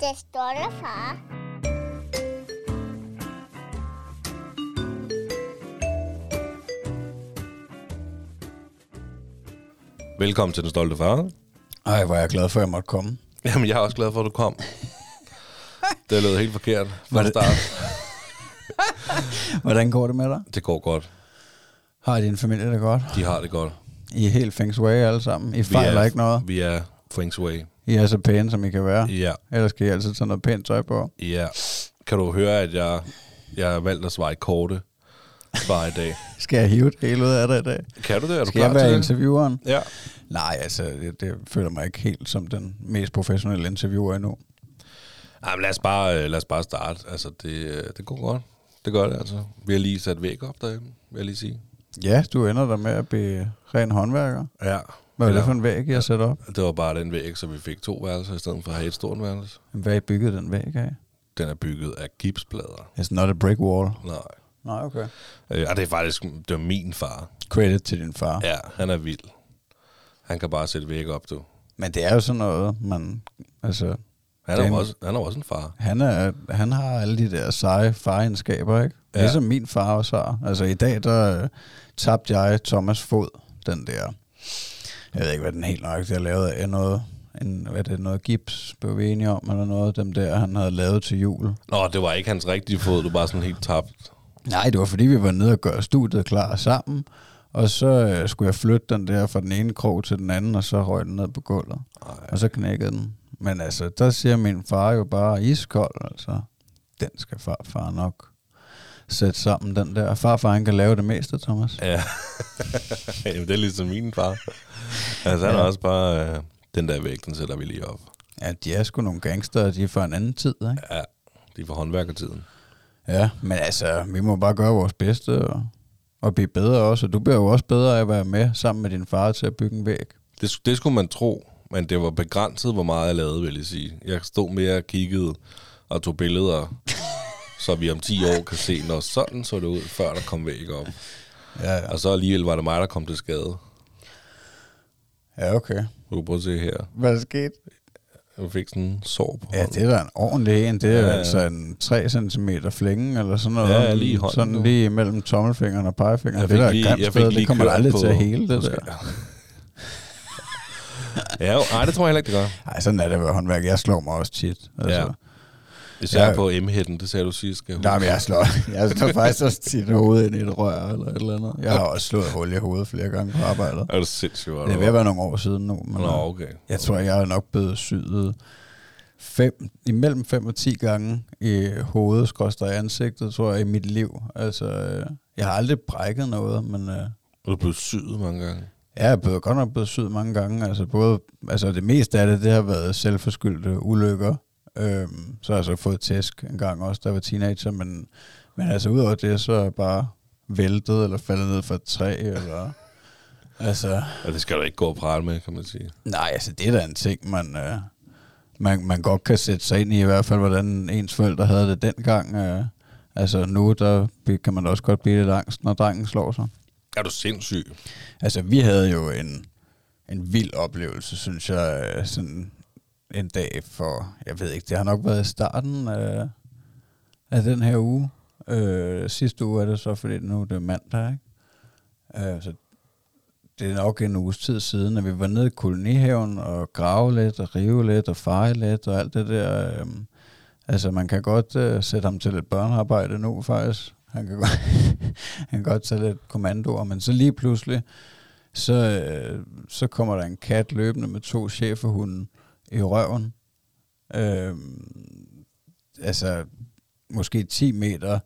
Det stolte far. Velkommen til Den Stolte Far. Ej, hvor er jeg glad for, at jeg måtte komme. Jamen, jeg er også glad for, at du kom. Det lød helt forkert fra det- start. Hvordan går det med dig? Det går godt. Har din familie det godt? De har det godt. I er helt feng shui alle sammen. I fejler er, ikke noget. Vi er Feng Shui. I er så pæne, som I kan være. Ja, Ellers skal I altid tage noget pænt tøj på. ja. Kan du høre, at jeg, jeg har valgt at svare i korte svar i dag? Skal jeg hive det hele ud af dig i dag? Kan du det? Er du Skal klar jeg være til det? intervieweren? Ja. Nej, altså, det, det føler mig ikke helt som den mest professionelle interviewer endnu. Jamen, lad os bare, øh, lad os bare starte. Altså, det, øh, det går godt. Det gør det, altså. Vi har lige sat væk op derhjemme, vil jeg lige sige. Ja, du ender der med at blive ren håndværker. Ja. Hvad er det for en væg, jeg sætter op? Det var bare den væg, så vi fik to værelser, i stedet for at have et stort værelse. Hvad bygget den væg af? Den er bygget af gipsplader. It's not a brick wall. Nej. Nej, okay. Øh, og det er faktisk, det var min far. Credit til din far. Ja, han er vild. Han kan bare sætte væk op, du. Men det er jo sådan noget, man... Altså, Han er, Den- også, han er også en far. Han, er, han har alle de der seje faregenskaber, ikke? Ja. Ligesom min far også har. Altså i dag, der tabte jeg Thomas Fod, den der, jeg ved ikke, hvad den helt nok er lavet af, noget, en, hvad er det, noget gips, blev vi enige om, eller noget, dem der, han havde lavet til jul. Nå, det var ikke hans rigtige fod, du var bare sådan helt tabt. Nej, det var fordi, vi var nede og gøre studiet klar sammen, og så øh, skulle jeg flytte den der fra den ene krog til den anden, og så røg den ned på gulvet, Ej. og så knækkede den. Men altså, der siger min far jo bare iskold, altså, den skal farfar nok sætte sammen, den der. Farfar, han kan lave det meste, Thomas. Ja. Jamen, det er ligesom min far. Altså, han er Ja. også bare... Øh, den der væg, den sætter vi lige op. Ja, de er sgu nogle gangster, de er fra en anden tid, ikke? Ja, de er fra håndværkertiden. Ja, men altså, vi må bare gøre vores bedste og, og blive bedre også. Og du bliver jo også bedre af at være med sammen med din far til at bygge en væg. Det, det skulle man tro, men det var begrænset, hvor meget jeg lavede, vil jeg sige. Jeg stod mere og kiggede og tog billeder, så vi om 10 år kan se, når sådan så det ud, før der kom væg op. Ja, ja. Og så alligevel var det mig, der kom til skade. Ja, okay. Du kan prøve at se her. Hvad er der sket? Jeg fik sådan en sår på Ja, hånden. det er da en ordentlig en. Det er Ja, ja, ja. altså en 3 cm flænge, eller sådan noget. Ja, lige hånden Sådan nu. lige mellem tommelfingeren og pegefingeren. Jeg Det er da lige- grimt jeg fik lige Det kommer aldrig på- til at hele, det der. Ja, jo, nej, det tror jeg heller ikke, det gør. Nej, sådan er det ved håndværk. Jeg slår mig også tit. Altså. Ja. Især Ja. på M-hætten, det sagde du sidst. Skal jeg Nej, men jeg slår, jeg slår faktisk også tit hovedet ind i et rør eller et eller andet. Jeg har også slået hul i hovedet flere gange på arbejdet. Er du sindssygt, Det er ved at være nogle år siden nu. Men Nå, øh, okay. Jeg tror, jeg er nok blevet syet fem, imellem 5 og 10 gange i hovedet, skråstrej ansigtet, tror jeg, i mit liv. Altså, øh, jeg har aldrig brækket noget, men øh, Du er blevet syet mange gange. jeg er blevet, godt nok blevet syet mange gange. Altså, både, altså det meste af det, det har været selvforskyldte ulykker. Øhm, så har jeg så fået tæsk en gang også, da jeg var teenager, men, men altså udover det, så er jeg bare væltet eller faldet ned fra et træ, eller... Altså, Og det skal du ikke gå og prale med, kan man sige. Nej, altså det er da en ting, man, øh, man, man godt kan sætte sig ind i, i hvert fald, hvordan ens forældre havde det dengang. Øh. Altså nu, der kan man også godt blive lidt angst, når drengen slår sig. Er du sindssyg? Altså vi havde jo en, en vild oplevelse, synes jeg, øh, sådan en dag for, jeg ved ikke, det har nok været i starten af, af den her uge. Øh, sidste uge er det så, fordi nu er det mandag, ikke? Øh, så det er nok en uges tid siden, at vi var nede i kolonihaven og grave lidt og rive lidt og feje lidt og alt det der. Øh, altså man kan godt øh, sætte ham til lidt børnearbejde nu faktisk. Han kan godt, han kan godt tage lidt kommandoer, men så lige pludselig, så, øh, så kommer der en kat løbende med to cheferhunde i røven. Øh, altså måske 10 meter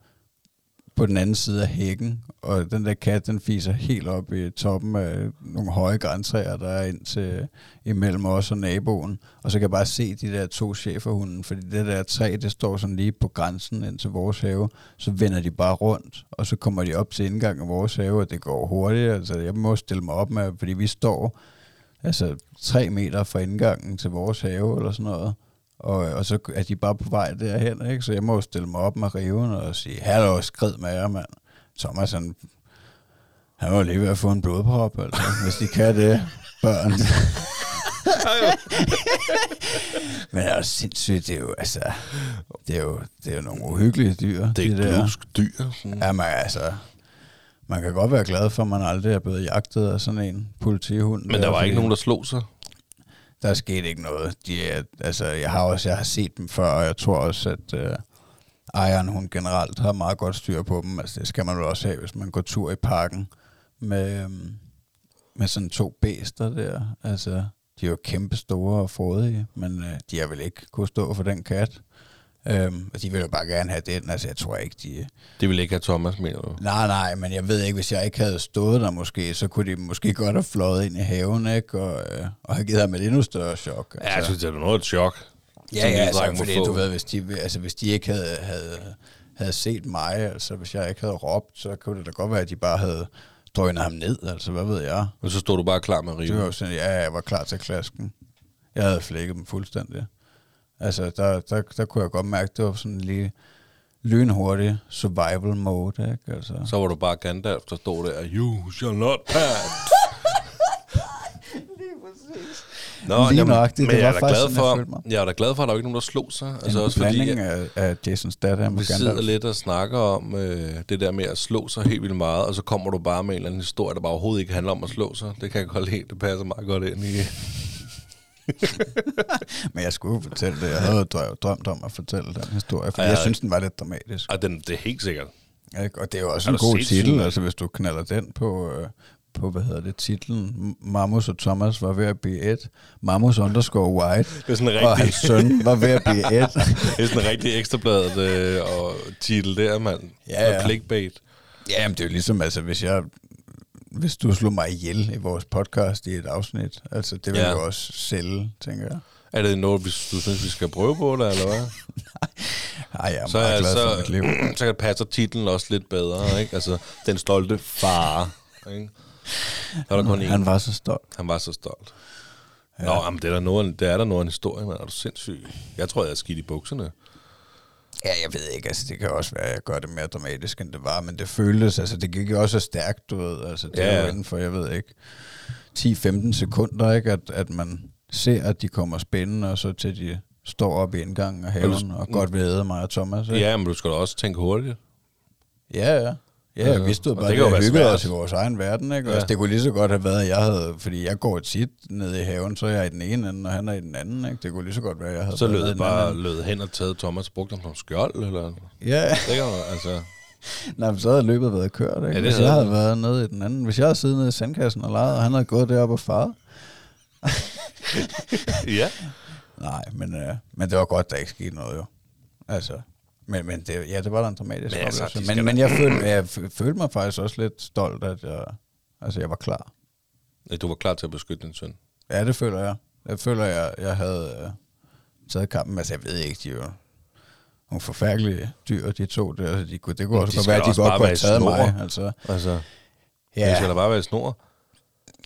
på den anden side af hækken, og den der kat, den fiser helt op i toppen af nogle høje græntræer, der er ind til imellem os og naboen. Og så kan jeg bare se de der to cheferhunden, fordi det der træ, det står sådan lige på grænsen ind til vores have. Så vender de bare rundt, og så kommer de op til indgangen af vores have, og det går hurtigt. Altså, jeg må stille mig op med, fordi vi står altså tre meter fra indgangen til vores have, eller sådan noget. Og, og så er de bare på vej derhen, ikke? Så jeg må jo stille mig op med riven og sige, hallo, skrid med jer, mand. Thomas, han, han var lige ved at få en blodprop, altså. Hvis de kan det, børn. Men det er jo sindssygt, det er jo, altså, det er jo, det er jo nogle uhyggelige dyr. Det er de der. glusk dyr. Sådan. Ja, man, altså, man kan godt være glad for, at man aldrig er blevet jagtet af sådan en politihund. Men der var ikke nogen, der slog sig. Der skete ikke noget. De er, altså, jeg har også jeg har set dem før, og jeg tror også, at øh, ejeren hun generelt har meget godt styr på dem. Altså, det skal man jo også have, hvis man går tur i parken med, øhm, med sådan to bæster der. Altså, de er jo kæmpe store og frodige, men øh, de har vel ikke kunne stå for den kat. Øhm, og de vil jo bare gerne have den. Altså, jeg tror ikke, de... Det ville ikke have Thomas, mener du? Nej, nej, men jeg ved ikke, hvis jeg ikke havde stået der måske, så kunne de måske godt have fløjet ind i haven, ikke? Og, øh, og have givet ham et endnu større chok. Ja, jeg synes, det er noget et chok. Ja, ja, altså, fordi du ved, hvis de, altså, hvis de ikke havde, havde, havde set mig, altså hvis jeg ikke havde råbt, så kunne det da godt være, at de bare havde drønet ham ned, altså hvad ved jeg. Og så stod du bare klar med at Det var rive. jo sådan, ja, jeg var klar til klasken. Jeg havde flækket dem fuldstændig. Altså, der, der, der kunne jeg godt mærke, det var sådan lige lynhurtig survival mode, ikke? Altså. Så var du bare Gandalf, der stod der, you shall not pass. Nå, Lige nøjagtigt, men det jeg var er da faktisk glad sådan, jeg for, mig. jeg er da glad for, at der er ikke nogen, der slog sig. Altså Altså en også fordi, blanding at af, af Jason Statham og vi sidder Gandalf. lidt og snakker om øh, det der med at slå sig helt vildt meget, og så kommer du bare med en eller anden historie, der bare overhovedet ikke handler om at slå sig. Det kan jeg godt lide, det passer meget godt ind i. Men jeg skulle jo fortælle det. Jeg havde drømt om at fortælle den historie, for Ja, jeg ja. synes, den var lidt dramatisk. Og den, det er helt sikkert. Ikke? Og det er jo også Er en god titel, altså hvis du knaller den på, øh, på hvad hedder det, titlen. Mamus og Thomas var ved at blive et. Mamus underscore white. Det er sådan en Og rigtig, hans søn var ved at blive et. det er sådan en rigtig ekstrabladet øh, og titel der, mand. Ja, ja. Og clickbait. ja, men det er jo ligesom, altså hvis jeg hvis du slog mig ihjel i vores podcast i et afsnit, altså det vil Ja. jo også sælge, tænker jeg. Er det noget, hvis du synes, vi skal prøve på det, eller hvad? Ej, jeg er så, meget glad så, for mit liv. så passer titlen også lidt bedre, ikke? Altså, den stolte far, ikke? Der er der kun. Han var så stolt. Han var så stolt. Ja. Nå, jamen, det er der noget, det er der noget en historie, man. Er du sindssyg? Jeg tror, jeg er skidt i bukserne. Ja, jeg ved ikke, altså det kan også være, at jeg gør det mere dramatisk, end det var, men det føltes, altså det gik jo også så stærkt, du ved, altså det Ja, er jo inden for, jeg ved ikke, 10-15 sekunder, ikke, at, at man ser, at de kommer spændende, og så til de står op i indgangen af haven, og godt vil æde mig og Thomas, ikke? Ja, men du skal da også tænke hurtigt. ja. ja. Ja, Altså, vi stod bare det hyggede svært. os i vores egen verden, ikke? Ja. Ja. Altså, det kunne lige så godt have været, at jeg havde, fordi jeg går tit ned i haven, så er jeg i den ene ende, og han er i den anden, ikke? Det kunne lige så godt være, at jeg havde Så lød det bare lød hen og taget Thomas og brugte ham som skjold, eller? Ja, Det kan man, altså. Nej, men så havde løbet været kørt, ikke? Ja, det Hvis jeg havde det. været nede i den anden. Hvis jeg havde siddet nede i sandkassen og leget, og han havde gået derop og faret. ja. Nej, men, øh, men det var godt, der ikke skete noget jo. Altså, men, men det, ja, det var da en dramatisk Men altså, oplevelse. skal men, men jeg, følte, jeg følte mig faktisk også lidt stolt, at jeg, altså, jeg var klar. Du var klar til at beskytte din søn. Ja, det føler jeg. Jeg føler, jeg, jeg havde øh, taget kampen. Altså, jeg ved ikke, de jo nogle forfærdelige dyr, de to der. De kunne, det kunne også de være, at de godt kunne have taget snor. mig. Altså, Altså, ja. ja, det skal da bare være i snor.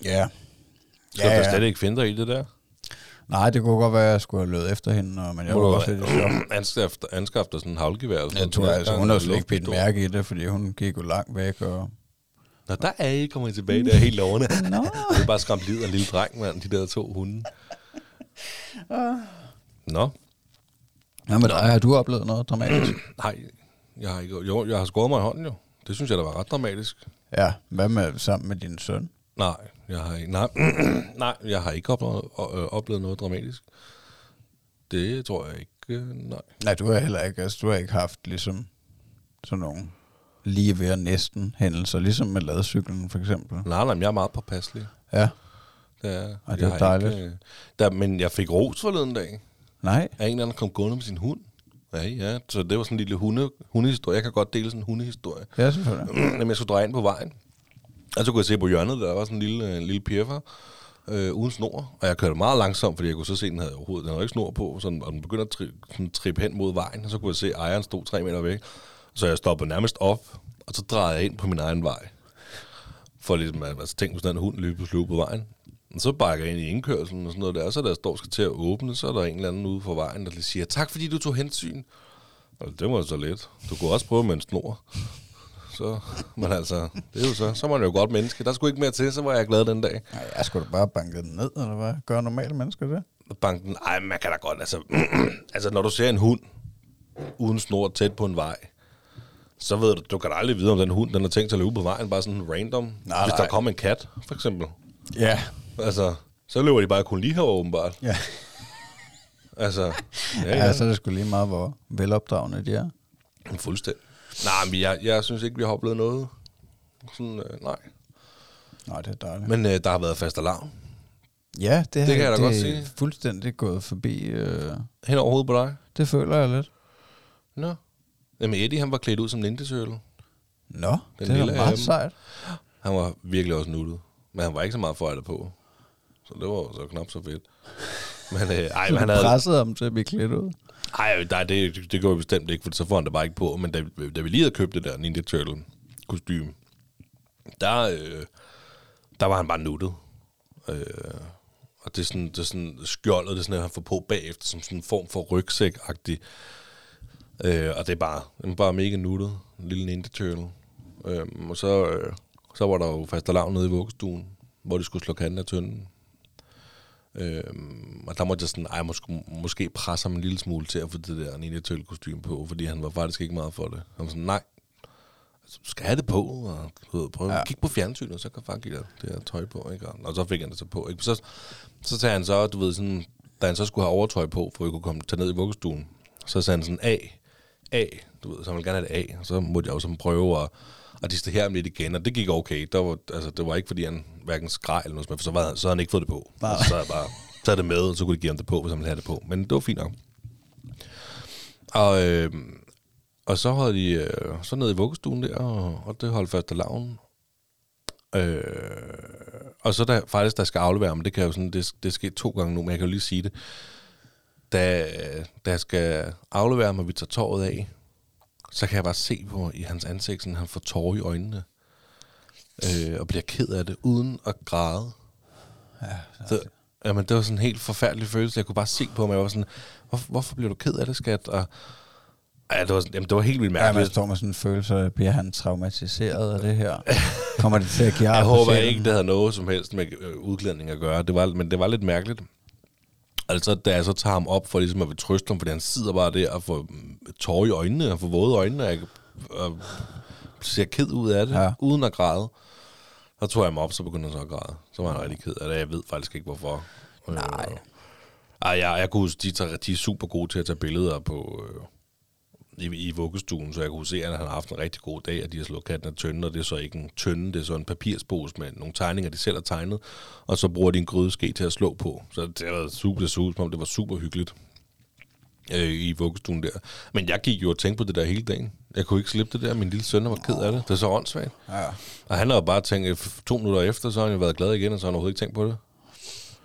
ja. Skal ja, du slet ikke finde dig i det der? Nej, det kunne godt være, at jeg skulle have løbet efter hende, og- men jeg var også lidt i chok. anskaffe, anskaffe dig sådan en havlgevær? sådan Jeg tror, altså, hun har slet ikke bidt mærke i det, fordi hun gik jo langt væk. Og... Nå, der er I kommet tilbage, der er helt lovende. Nå. det er bare skræmt lid af en lille dreng, mand, de der to hunde. Nå, Hvad med dig? Har du oplevet noget dramatisk? nej, jeg har ikke, jo, jeg har skåret mig i hånden jo. Det synes jeg, der var ret dramatisk. ja, hvad med sammen med din søn? Nej, jeg har ikke, nej, nej, jeg har ikke oplevet, øh, oplevet noget dramatisk. Det tror jeg ikke, øh, nej. Nej, du har heller ikke, altså, du har ikke haft ligesom sådan nogle lige ved og næsten hændelser, ligesom med ladcyklen for eksempel. Nej, nej, men jeg er meget påpasselig. Ja, Det er, Ej, det er dejligt. Ikke, øh, der, men jeg fik ros forleden dag. nej. af en eller anden, kom gående med sin hund. Ja, ja, så det var sådan en lille hunde, hundehistorie. Jeg kan godt dele sådan en hundehistorie. Ja, selvfølgelig. Jamen, jeg skulle dreje ind på vejen. Og så kunne jeg se på hjørnet, der var sådan en lille, en lille pjeffer øh, uden snor. Og jeg kørte meget langsomt, fordi jeg kunne så se, at den havde overhovedet den havde ikke snor på. Sådan, og den begyndte at tri, sådan, trippe hen mod vejen. Og så kunne jeg se, at ejeren stod tre meter væk. Så jeg stoppede nærmest op, og så drejede jeg ind på min egen vej. For ligesom at altså, tænke på sådan en hund løbe på på vejen. Og så bakker jeg ind i indkørselen og sådan noget der. Og så da jeg står skal til at åbne, så er der en eller anden ude for vejen, der lige siger, tak fordi du tog hensyn. Og det var så let. Du kunne også prøve med en snor. Så, men altså, det er jo så, så er man jo godt menneske. Der skulle ikke mere til, så var jeg glad den dag. Nej, jeg skulle da bare banke den ned, eller hvad? Gør normale mennesker det? Banken, ej, man kan da godt, altså, altså når du ser en hund uden snor tæt på en vej, så ved du, du kan aldrig vide, om den hund, den har tænkt sig at løbe på vejen, bare sådan random. Nej, Hvis nej. der kommer en kat, for eksempel, Ja. altså, så løber de bare kun lige herover, åbenbart. Ja. Altså, ja, ja. ja. ja, så er det sgu lige meget, hvor velopdragende de er. Fuldstændig. Nej, men jeg, jeg synes ikke, vi har oplevet noget. Sådan, øh, nej. Nej, det er dejligt. Men øh, der har været fast alarm ja, det, kan jeg da det godt sige. fuldstændig gået forbi. Øh, hen over hovedet på dig. det føler jeg lidt. Nå. Jamen Eddie, han var klædt ud som Turtle. Nå, Den det er af meget dem. sejt. Han var virkelig også nuttet. Men han var ikke så meget for på. Så det var så knap så fedt. Men øh, ej, men han havde... pressede ham til at blive klædt ud. Ej, nej, det, det går vi bestemt ikke, for så får han det bare ikke på. Men da, da vi lige havde købt det der Ninja Turtle kostume, der, øh, der var han bare nuttet. Øh, og det er sådan, det er sådan skjoldet, det er sådan, at han får på bagefter, som sådan en form for rygsæk-agtig. Øh, og det er bare, det er bare mega nuttet, en lille Ninja Turtle. Øh, og så, øh, så var der jo fast lav nede i vuggestuen, hvor de skulle slå kanten af tønden. Øhm, og der måtte jeg sådan, ej, måske, måske presse ham en lille smule til at få det der Ninja Turtle kostume på, fordi han var faktisk ikke meget for det. Han var sådan, nej, altså, du skal have det på, og ved, prøv at Ja. kigge på fjernsynet, så kan faktisk give dig det her tøj på, ikke? Og så fik han det så på, ikke? Så, så sagde han så, du ved, sådan, da han så skulle have overtøj på, for at vi kunne komme tage ned i vuggestuen, så sagde han sådan, A, A, du ved, så han ville gerne have det A, og så måtte jeg jo sådan prøve at, at distrahere ham lidt igen, og det gik okay. Der var, altså, det var ikke, fordi han hverken skreg eller noget, for så, var, så havde han ikke fået det på. Nej. Og så bare taget det med, og så kunne de give ham det på, hvis han ville have det på. Men det var fint nok. Og, øh, og så havde de øh, så nede i vuggestuen der, og, og det holdt første lavn. Øh, og så da, faktisk, der skal aflevere ham, det kan jo sådan, det, det er sket to gange nu, men jeg kan jo lige sige det. Da, da jeg skal aflevere og vi tager tåret af, så kan jeg bare se på i hans ansigt, sådan, han får tårer i øjnene. Øh, og bliver ked af det, uden at græde. Ja, Så, jamen, det var sådan en helt forfærdelig følelse. Jeg kunne bare se på mig, jeg var sådan, hvorfor, hvorfor bliver du ked af det, skat? Og, ja, det var, sådan, jamen, det var helt vildt Ja, man mærkeligt. står med sådan en følelse, bliver han traumatiseret af det her? Kommer det til at give Jeg håber ikke, det havde noget som helst med øh, udklædning at gøre. Det var, men det var lidt mærkeligt. Altså, da jeg så tager ham op for ligesom at vil trøste ham, fordi han sidder bare der og får mm, tårer i øjnene og får våde øjne, og, jeg, og ser ked ud af det, Ja. ja. uden at græde. Så tog jeg ham op, så begyndte han så at græde. Så var han rigtig ked af det. Jeg ved faktisk ikke, hvorfor. Nej. Øh, Ej, jeg, jeg kunne huske, de, tager, de er super gode til at tage billeder på, øh, i, i vuggestuen, så jeg kunne se, at han har haft en rigtig god dag, at de har slået katten af tønden, og det er så ikke en tønde, det er så en papirspose med nogle tegninger, de selv har tegnet, og så bruger de en grydeske til at slå på. Så det været super, ud, som om det var super hyggeligt øh, i vuggestuen der. Men jeg gik jo og tænkte på det der hele dagen. Jeg kunne ikke slippe det der, min lille søn var ked af det. Det er så åndssvagt. Ja. Og han har jo bare tænkt, to minutter efter, så har han jo været glad igen, og så har han overhovedet ikke tænkt på det.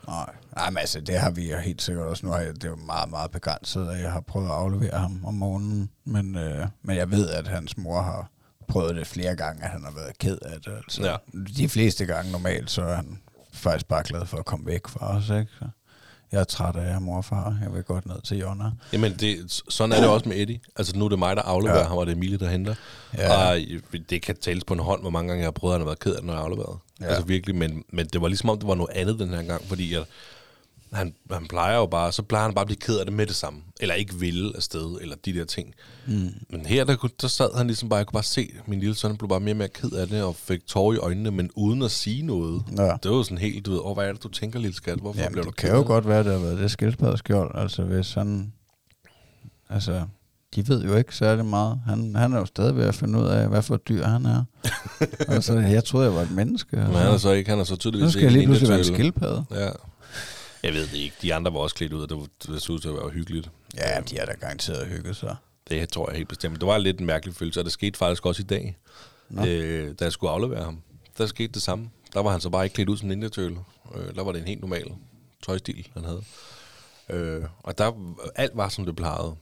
Nej. Nej, men altså, det har vi jo helt sikkert også. Nu har jeg, det er jo meget, meget begrænset, at jeg har prøvet at aflevere ham om morgenen. Men, øh, men jeg ved, at hans mor har prøvet det flere gange, at han har været ked af det. Altså. Ja. De fleste gange normalt, så er han faktisk bare glad for at komme væk fra os, ikke? Så jeg er træt af jer, mor og far. Jeg vil godt ned til Jonna. Jamen, det, sådan er det også med Eddie. Altså, nu er det mig, der afleverer Ja. ham, og det er Emilie, der henter. Ja. Og det kan tælles på en hånd, hvor mange gange jeg har prøvet, at han har været ked af, når jeg har afleveret. Ja. Altså virkelig, men, men det var ligesom om, det var noget andet den her gang, fordi at han, han plejer jo bare, så plejer han bare at blive ked af det med det samme. Eller ikke ville afsted, eller de der ting. Mm. Men her, der, der sad han ligesom bare, jeg kunne bare se, min lille søn blev bare mere og mere ked af det, og fik tårer i øjnene, men uden at sige noget. Ja. Det var jo sådan helt, du ved, hvad er det, du tænker, lille skat? Hvorfor Jamen, du det ked kan jo godt være, det har været det skildpaddeskjold. Altså, hvis han... Altså, de ved jo ikke særlig meget. Han, han er jo stadig ved at finde ud af, hvad for dyr han er. altså, jeg troede, jeg var et menneske. Men han er så ikke, han er så tydeligvis nu skal jeg ikke lige pludselig være en skildpadde. Ja. Jeg ved det ikke. De andre var også klædt ud, og det, det så ud til at være hyggeligt. Ja, de er da garanteret hygget sig. Det tror jeg helt bestemt. Det var lidt en mærkelig følelse, og det skete faktisk også i dag. Øh, da jeg skulle aflevere ham, der skete det samme. Der var han så bare ikke klædt ud som Ninja Turtle. Øh, der var det en helt normal tøjstil, han havde. Øh, og der, alt var, som det plejede.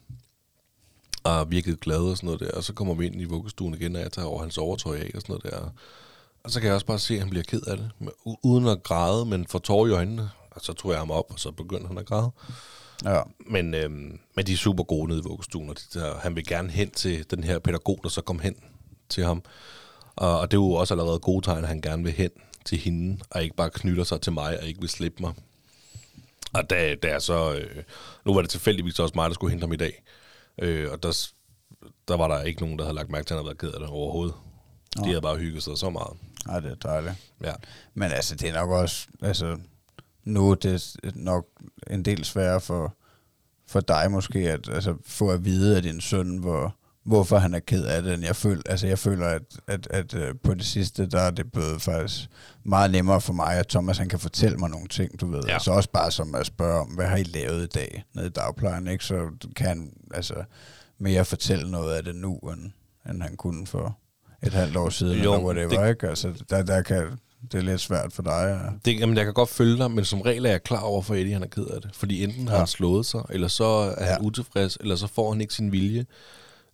Og virkede glad og sådan noget der. Og så kommer vi ind i vuggestuen igen, og jeg tager over hans overtøj af og sådan noget der. Og så kan jeg også bare se, at han bliver ked af det. Uden at græde, men får tårer i øjnene. Og så tog jeg ham op, og så begyndte han at græde. Ja. Men, øhm, men de er super gode nede i vuggestuen, og de der, han vil gerne hen til den her pædagog, der så kom hen til ham. Og, og det er jo også allerede gode tegn, at han gerne vil hen til hende, og ikke bare knytter sig til mig, og ikke vil slippe mig. Og da, da jeg så... Øh, nu var det tilfældigvis også mig, der skulle hente ham i dag. Øh, og der, der var der ikke nogen, der havde lagt mærke til, at han havde været ked af det overhovedet. De havde bare hygget sig så meget. Ej, det er dejligt. Ja. Men altså, det er nok også, altså, nu er det nok en del sværere for, for dig måske, at altså, få at vide af din søn, hvor, hvorfor han er ked af det, jeg føler, altså jeg føler, at, at, at øh, på det sidste, der er det blevet faktisk meget nemmere for mig, at Thomas han kan fortælle mig nogle ting, du ved. Ja. Altså også bare som at spørge om, hvad har I lavet i dag nede i dagplejen, ikke? Så kan han altså mere fortælle noget af det nu, end, end han kunne for et halvt år siden, Jo, eller whatever, det- ikke? Altså, der, der kan, det er lidt svært for dig. Ja. Det, jamen, jeg kan godt følge dig, men som regel er jeg klar over for Eddie, han er ked af det. Fordi enten har Ja. han slået sig, eller så er han Ja. utilfreds, eller så får han ikke sin vilje.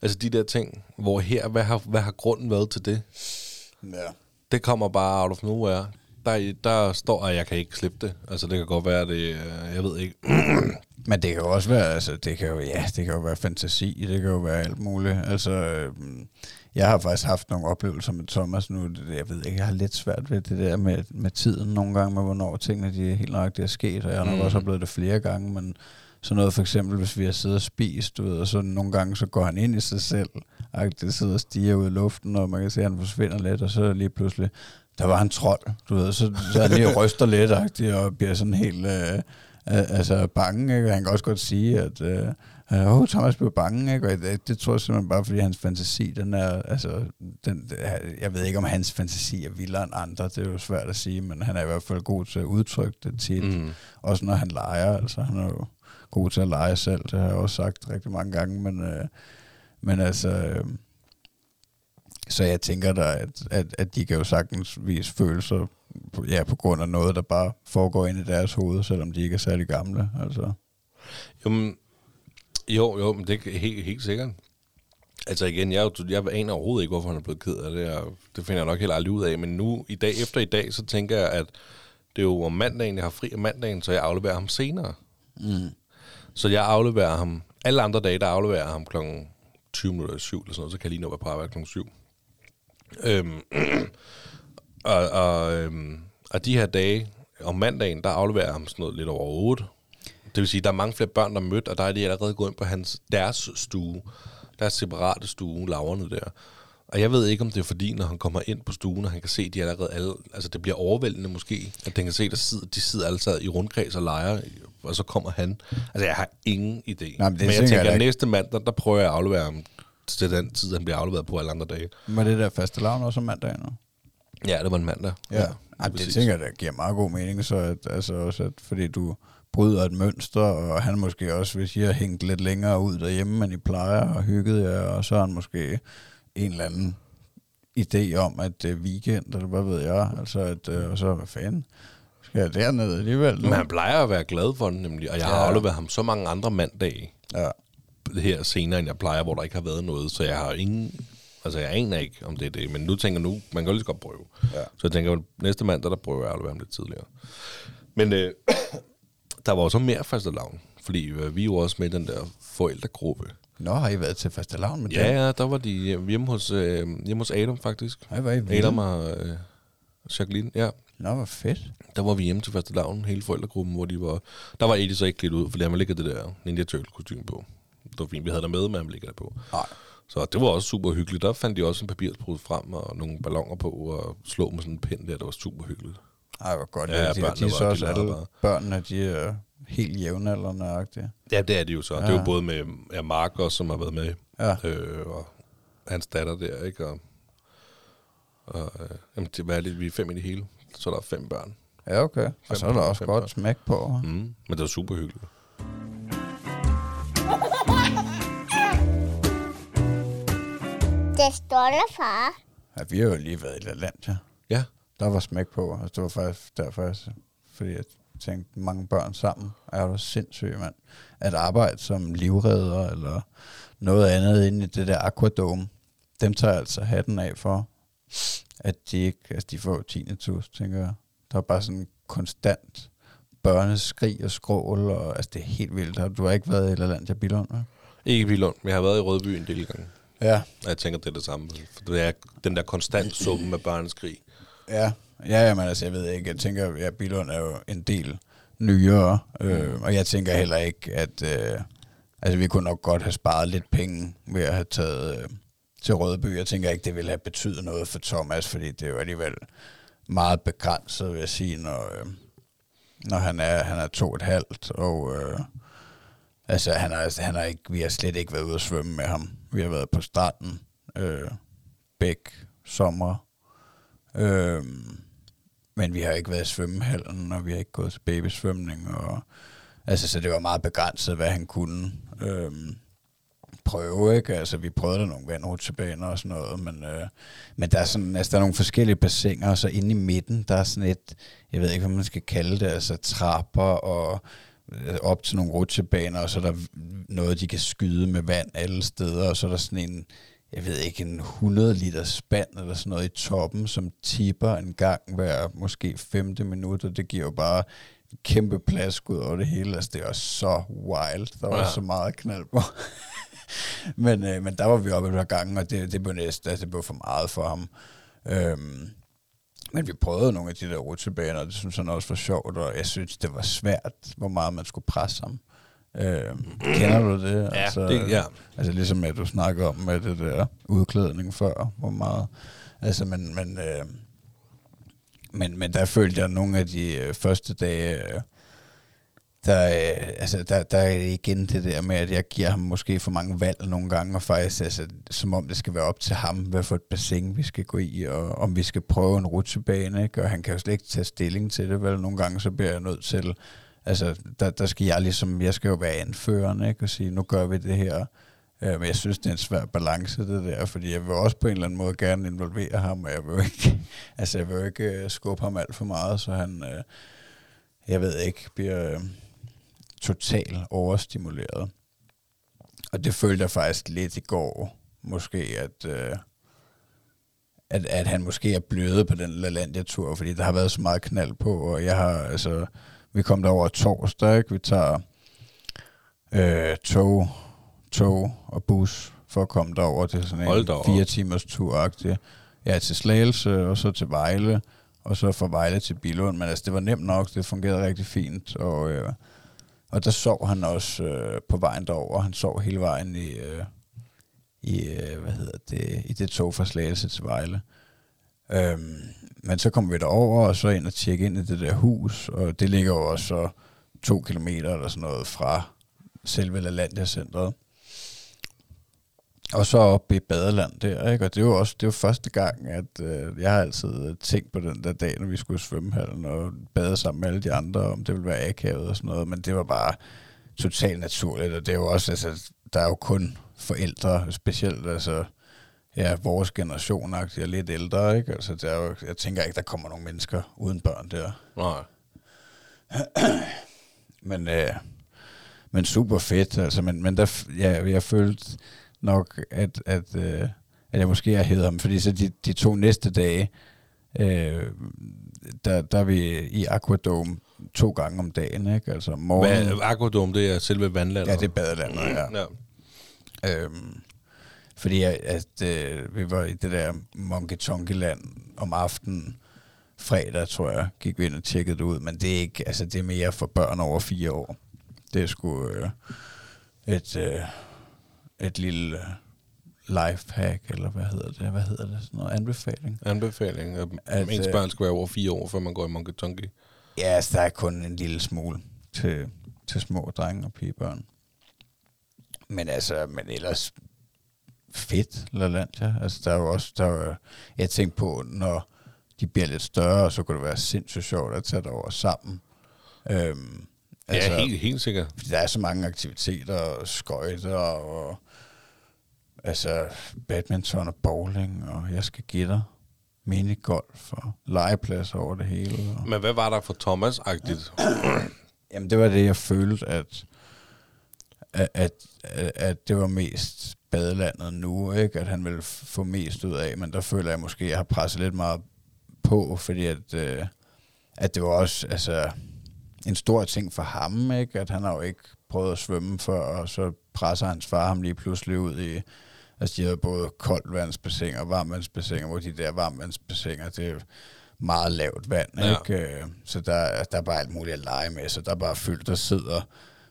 Altså de der ting, hvor her, hvad har, hvad har grunden været til det? ja. Det kommer bare out of nowhere. Der, der står, at jeg kan ikke slippe det. Altså det kan godt være, det, øh, jeg ved ikke. Men det kan jo også være, altså, det kan jo, ja, det kan jo være fantasi, det kan jo være alt muligt. Altså, øhm, jeg har faktisk haft nogle oplevelser med Thomas nu, jeg ved ikke, jeg har lidt svært ved det der med, med tiden nogle gange, med hvornår tingene de helt nøjagtigt er sket, og jeg har nok Mm. også oplevet det flere gange, men sådan noget for eksempel, hvis vi har siddet og spist, du ved, og så nogle gange, så går han ind i sig selv, og det sidder og stiger ud i luften, og man kan se, at han forsvinder lidt, og så lige pludselig, der var han trold, du ved, så, så han lige ryster lidt, og bliver sådan helt, øh, al- altså bange, ikke? Han kan også godt sige, at øh, øh, oh, Thomas blev bange, ikke? Og det, det tror jeg simpelthen bare, fordi hans fantasi, den er, altså, den, jeg ved ikke, om hans fantasi er vildere end andre, det er jo svært at sige, men han er i hvert fald god til at udtrykke det tit, mm. Også når han leger, altså han er jo god til at lege selv, det har jeg også sagt rigtig mange gange, men, øh, men altså, øh, så jeg tænker da, at, at, at de kan jo sagtens vise følelser, ja, på grund af noget, der bare foregår ind i deres hoved, selvom de ikke er særlig gamle, altså. Jo, men, jo, jo, men det er helt, helt sikkert. Altså igen, jeg, jeg aner overhovedet ikke, hvorfor han er blevet ked af det, og det finder jeg nok heller aldrig ud af. Men nu, i dag, efter i dag, så tænker jeg, at det er jo om mandagen, jeg har fri om mandagen, så jeg afleverer ham senere. Mm. Så jeg afleverer ham, alle andre dage, der afleverer jeg ham klokken 20 minutter i syv, eller sådan noget, så kan jeg lige nå at være på arbejde klokken 7. Øhm, og, og, øhm, og de her dage, om mandagen, der afleverer jeg ham sådan noget lidt over 8. Det vil sige, der er mange flere børn, der er mødt, og der er de allerede gået ind på hans, deres stue, deres separate stue, laverne der. Og jeg ved ikke, om det er fordi, når han kommer ind på stuen, og han kan se, at de allerede alle, altså det bliver overvældende måske, at han kan se, at de sidder alle sammen i rundkreds og leger, og så kommer han. Altså jeg har ingen idé. Nej, men men, men jeg tænker jeg at næste mandag, der prøver jeg at aflevere ham til den tid, han bliver afleveret på alle andre dage. Var det der faste lavn også om mandagen? nu? Ja, det var en mandag. Ja, ja det præcis. tænker jeg, der giver meget god mening, så at, altså også, at, fordi du bryder et mønster, og han måske også, hvis I har hængt lidt længere ud derhjemme, end I plejer, og hygget jer, og så har han måske en eller anden idé om, at det er weekend, eller hvad ved jeg, altså at, øh, og så, hvad fanden, skal jeg derned alligevel nu? Men han plejer at være glad for den nemlig, og jeg har Ja. afleveret ham så mange andre mandage Ja, her senere, end jeg plejer, hvor der ikke har været noget, så jeg har ingen... Altså, jeg aner ikke, om det er det, men nu tænker nu, man kan lige så godt prøve. Ja. Så jeg tænker, næste mandag, der prøver jeg at aflevere ham lidt tidligere. Men øh, der var jo så mere faste lavn, fordi øh, vi jo også med i den der forældregruppe. Nå, har I været til faste lavn med Ja, dem? ja, der var de øh, hjemme hos, øh, hjemme hos Adam faktisk. Ej, hvor er I vilde. Adam og øh, Jacqueline, ja. Nå, hvor fedt. Der var vi hjemme til faste lavn, hele forældregruppen, hvor de var... Der var Eddie så ikke lidt ud, fordi han ville ikke have det der Ninja Turtle kostume på. Det var fint, vi havde der med, men han ville ikke have det på. Nej. Så det var også super hyggeligt. Der fandt de også en papirsprut frem og nogle ballonger på og slå med sådan en pind der. Det var super hyggeligt. Ej, hvor godt. Ja, de, børnene de er så var også alle børnene, de er helt jævnaldrende. Ja, det er det jo så. Ja. Det er jo både med ja, Mark også, som har været med. Ja. Øh, og hans datter der, ikke? Og, og øh, jamen, det, hvad er det? Vi er fem i det hele. Så der er fem børn. Ja, okay. Og så er der også fem godt børn. smæk på. Mm. Men det var super hyggeligt. Det stolte far. Ja, vi har jo lige været i LaLandia. Ja. Der var smæk på, og det var faktisk derfor, jeg, fordi jeg tænkte, mange børn sammen er jo sindssygt, mand. At arbejde som livredder eller noget andet inde i det der aquadome, dem tager jeg altså hatten af for, at de ikke, altså de får 10. tus, tænker jeg. Der er bare sådan konstant børneskrig og skrål, og altså det er helt vildt. Du har ikke været i LaLandia Billund, vel? Ikke i Billund, men jeg har været i Rødby en del gange. Ja, Og jeg tænker, det er det samme. For det er den der konstant summe med børneskrig. Ja. Ja, jamen, altså, jeg ved ikke. Jeg tænker, ja, Bilund er jo en del nyere, øh, og jeg tænker heller ikke, at øh, altså, vi kunne nok godt have sparet lidt penge ved at have taget øh, til Rødby. Jeg tænker ikke, det ville have betydet noget for Thomas, fordi det er jo alligevel meget begrænset, vil jeg sige, når, øh, når han er, han er to og et halvt, og øh, altså, han har, han har ikke, vi har slet ikke været ude at svømme med ham. Vi har været på stranden, øh, bæk, sommer, øh, men vi har ikke været i svømmehallen, og vi har ikke gået til babysvømning, og altså, så det var meget begrænset, hvad han kunne øh, prøve, ikke? Altså, vi prøvede der nogle vandrutsjebaner og sådan noget, men, øh, men der er sådan, altså, der er nogle forskellige bassiner, og så inde i midten, der er sådan et, jeg ved ikke, hvad man skal kalde det, altså trapper og øh, op til nogle rutsjebaner, og så er der noget, de kan skyde med vand alle steder, og så er der sådan en, jeg ved ikke, en 100 liter spand eller sådan noget i toppen, som tipper en gang hver måske femte minut, og det giver jo bare kæmpe plask ud over det hele. Altså, det var så wild. Der var ja. så meget knald på. men, øh, men der var vi oppe et par gange, og det, det blev næsten, altså, det blev for meget for ham. Øhm, men vi prøvede nogle af de der rutsjebaner, og det synes han også var sjovt, og jeg synes, det var svært, hvor meget man skulle presse ham. Øhm, kender du det? Ja, det- ja. Altså ligesom at du snakker om med det der udklædning før, hvor meget... Altså, men, men, øh, men, men der følte jeg nogle af de øh, første dage, øh, der, øh, altså, der, der er igen det der med, at jeg giver ham måske for mange valg nogle gange, og faktisk altså, som om det skal være op til ham, hvad for et bassin vi skal gå i, og om vi skal prøve en rutsjebane, ikke? og han kan jo slet ikke tage stilling til det, vel nogle gange, så bliver jeg nødt til, altså der, der skal jeg ligesom, jeg skal jo være anføreren, ikke? og sige, nu gør vi det her, Øh, men jeg synes, det er en svær balance, det der, fordi jeg vil også på en eller anden måde gerne involvere ham, og jeg vil jo ikke, altså jeg vil jo ikke øh, skubbe ham alt for meget, så han, øh, jeg ved ikke, bliver øh, totalt overstimuleret. Og det følte jeg faktisk lidt i går, måske, at, øh, at, at han måske er blevet på den LaLandia-tur, fordi der har været så meget knald på, og jeg har, altså, vi kom derover torsdag, ikke? vi tager øh, tog, tog og bus for at komme derover til sådan en fire timers tur Ja, til Slagelse, og så til Vejle, og så fra Vejle til Bilund. Men altså, det var nemt nok, det fungerede rigtig fint, og, øh, og der sov han også øh, på vejen derover. Han sov hele vejen i, øh, i øh, hvad hedder det, i det tog fra Slagelse til Vejle. Øhm, men så kom vi derover og så ind og tjekke ind i det der hus, og det ligger jo også så to kilometer eller sådan noget fra selve LaLandia-centret. Og så op i Badeland der, ikke? Og det var også det var første gang, at øh, jeg har altid tænkt på den der dag, når vi skulle i svømmehallen og bade sammen med alle de andre, om det ville være akavet og sådan noget, men det var bare totalt naturligt, og det er jo også, altså, der er jo kun forældre, specielt, altså, ja, vores generation er lidt ældre, ikke? Altså, der er jo, jeg tænker ikke, der kommer nogen mennesker uden børn der. Nej. Men, øh, men super fedt, altså, men, men der, ja, jeg følte nok, at, at, øh, at jeg måske har hævet ham, fordi så de, de to næste dage, øh, der, der er vi i Aquadome to gange om dagen, ikke? Altså om morgenen. Hvad, Aquadome, det er selve vandlandet. Ja, det er badelandet, ja. ja. Øhm, fordi at, at øh, vi var i det der Monkey Tonky land om aftenen, fredag, tror jeg, gik vi ind og tjekkede det ud, men det er ikke, altså det er mere for børn over fire år. Det er sgu øh, et, øh, et lille øh, lifehack, eller hvad hedder det? Hvad hedder det? Sådan noget anbefaling? Anbefaling. At, At, ens øh, børn skal være over fire år, før man går i Monkey Tonky. Ja, altså, der er kun en lille smule til, til små drenge og pigebørn. Men altså, men ellers fedt, LaLandia. Altså, der er jo også, der er, jeg tænkte på, når de bliver lidt større, så kunne det være sindssygt sjovt at tage over sammen. Øhm, Altså, ja, helt, helt sikkert. der er så mange aktiviteter, og skøjter, og altså badminton og bowling, og jeg skal give dig minigolf og legeplads over det hele. Og Men hvad var der for Thomas-agtigt? Jamen, det var det, jeg følte, at, at, at, at det var mest badelandet nu, ikke? At han ville f- få mest ud af, men der føler jeg måske, at jeg har presset lidt meget på, fordi at, øh, at det var også altså, en stor ting for ham, ikke? At han har jo ikke prøvet at svømme før, og så presser hans far ham lige pludselig ud i Altså, de havde både koldvandsbassiner og varmvandsbassiner, hvor de der varmvandsbassiner, det er meget lavt vand, Ja. ja. ikke? Øh, Så der, der er bare alt muligt at lege med, så der er bare fyldt, der sidder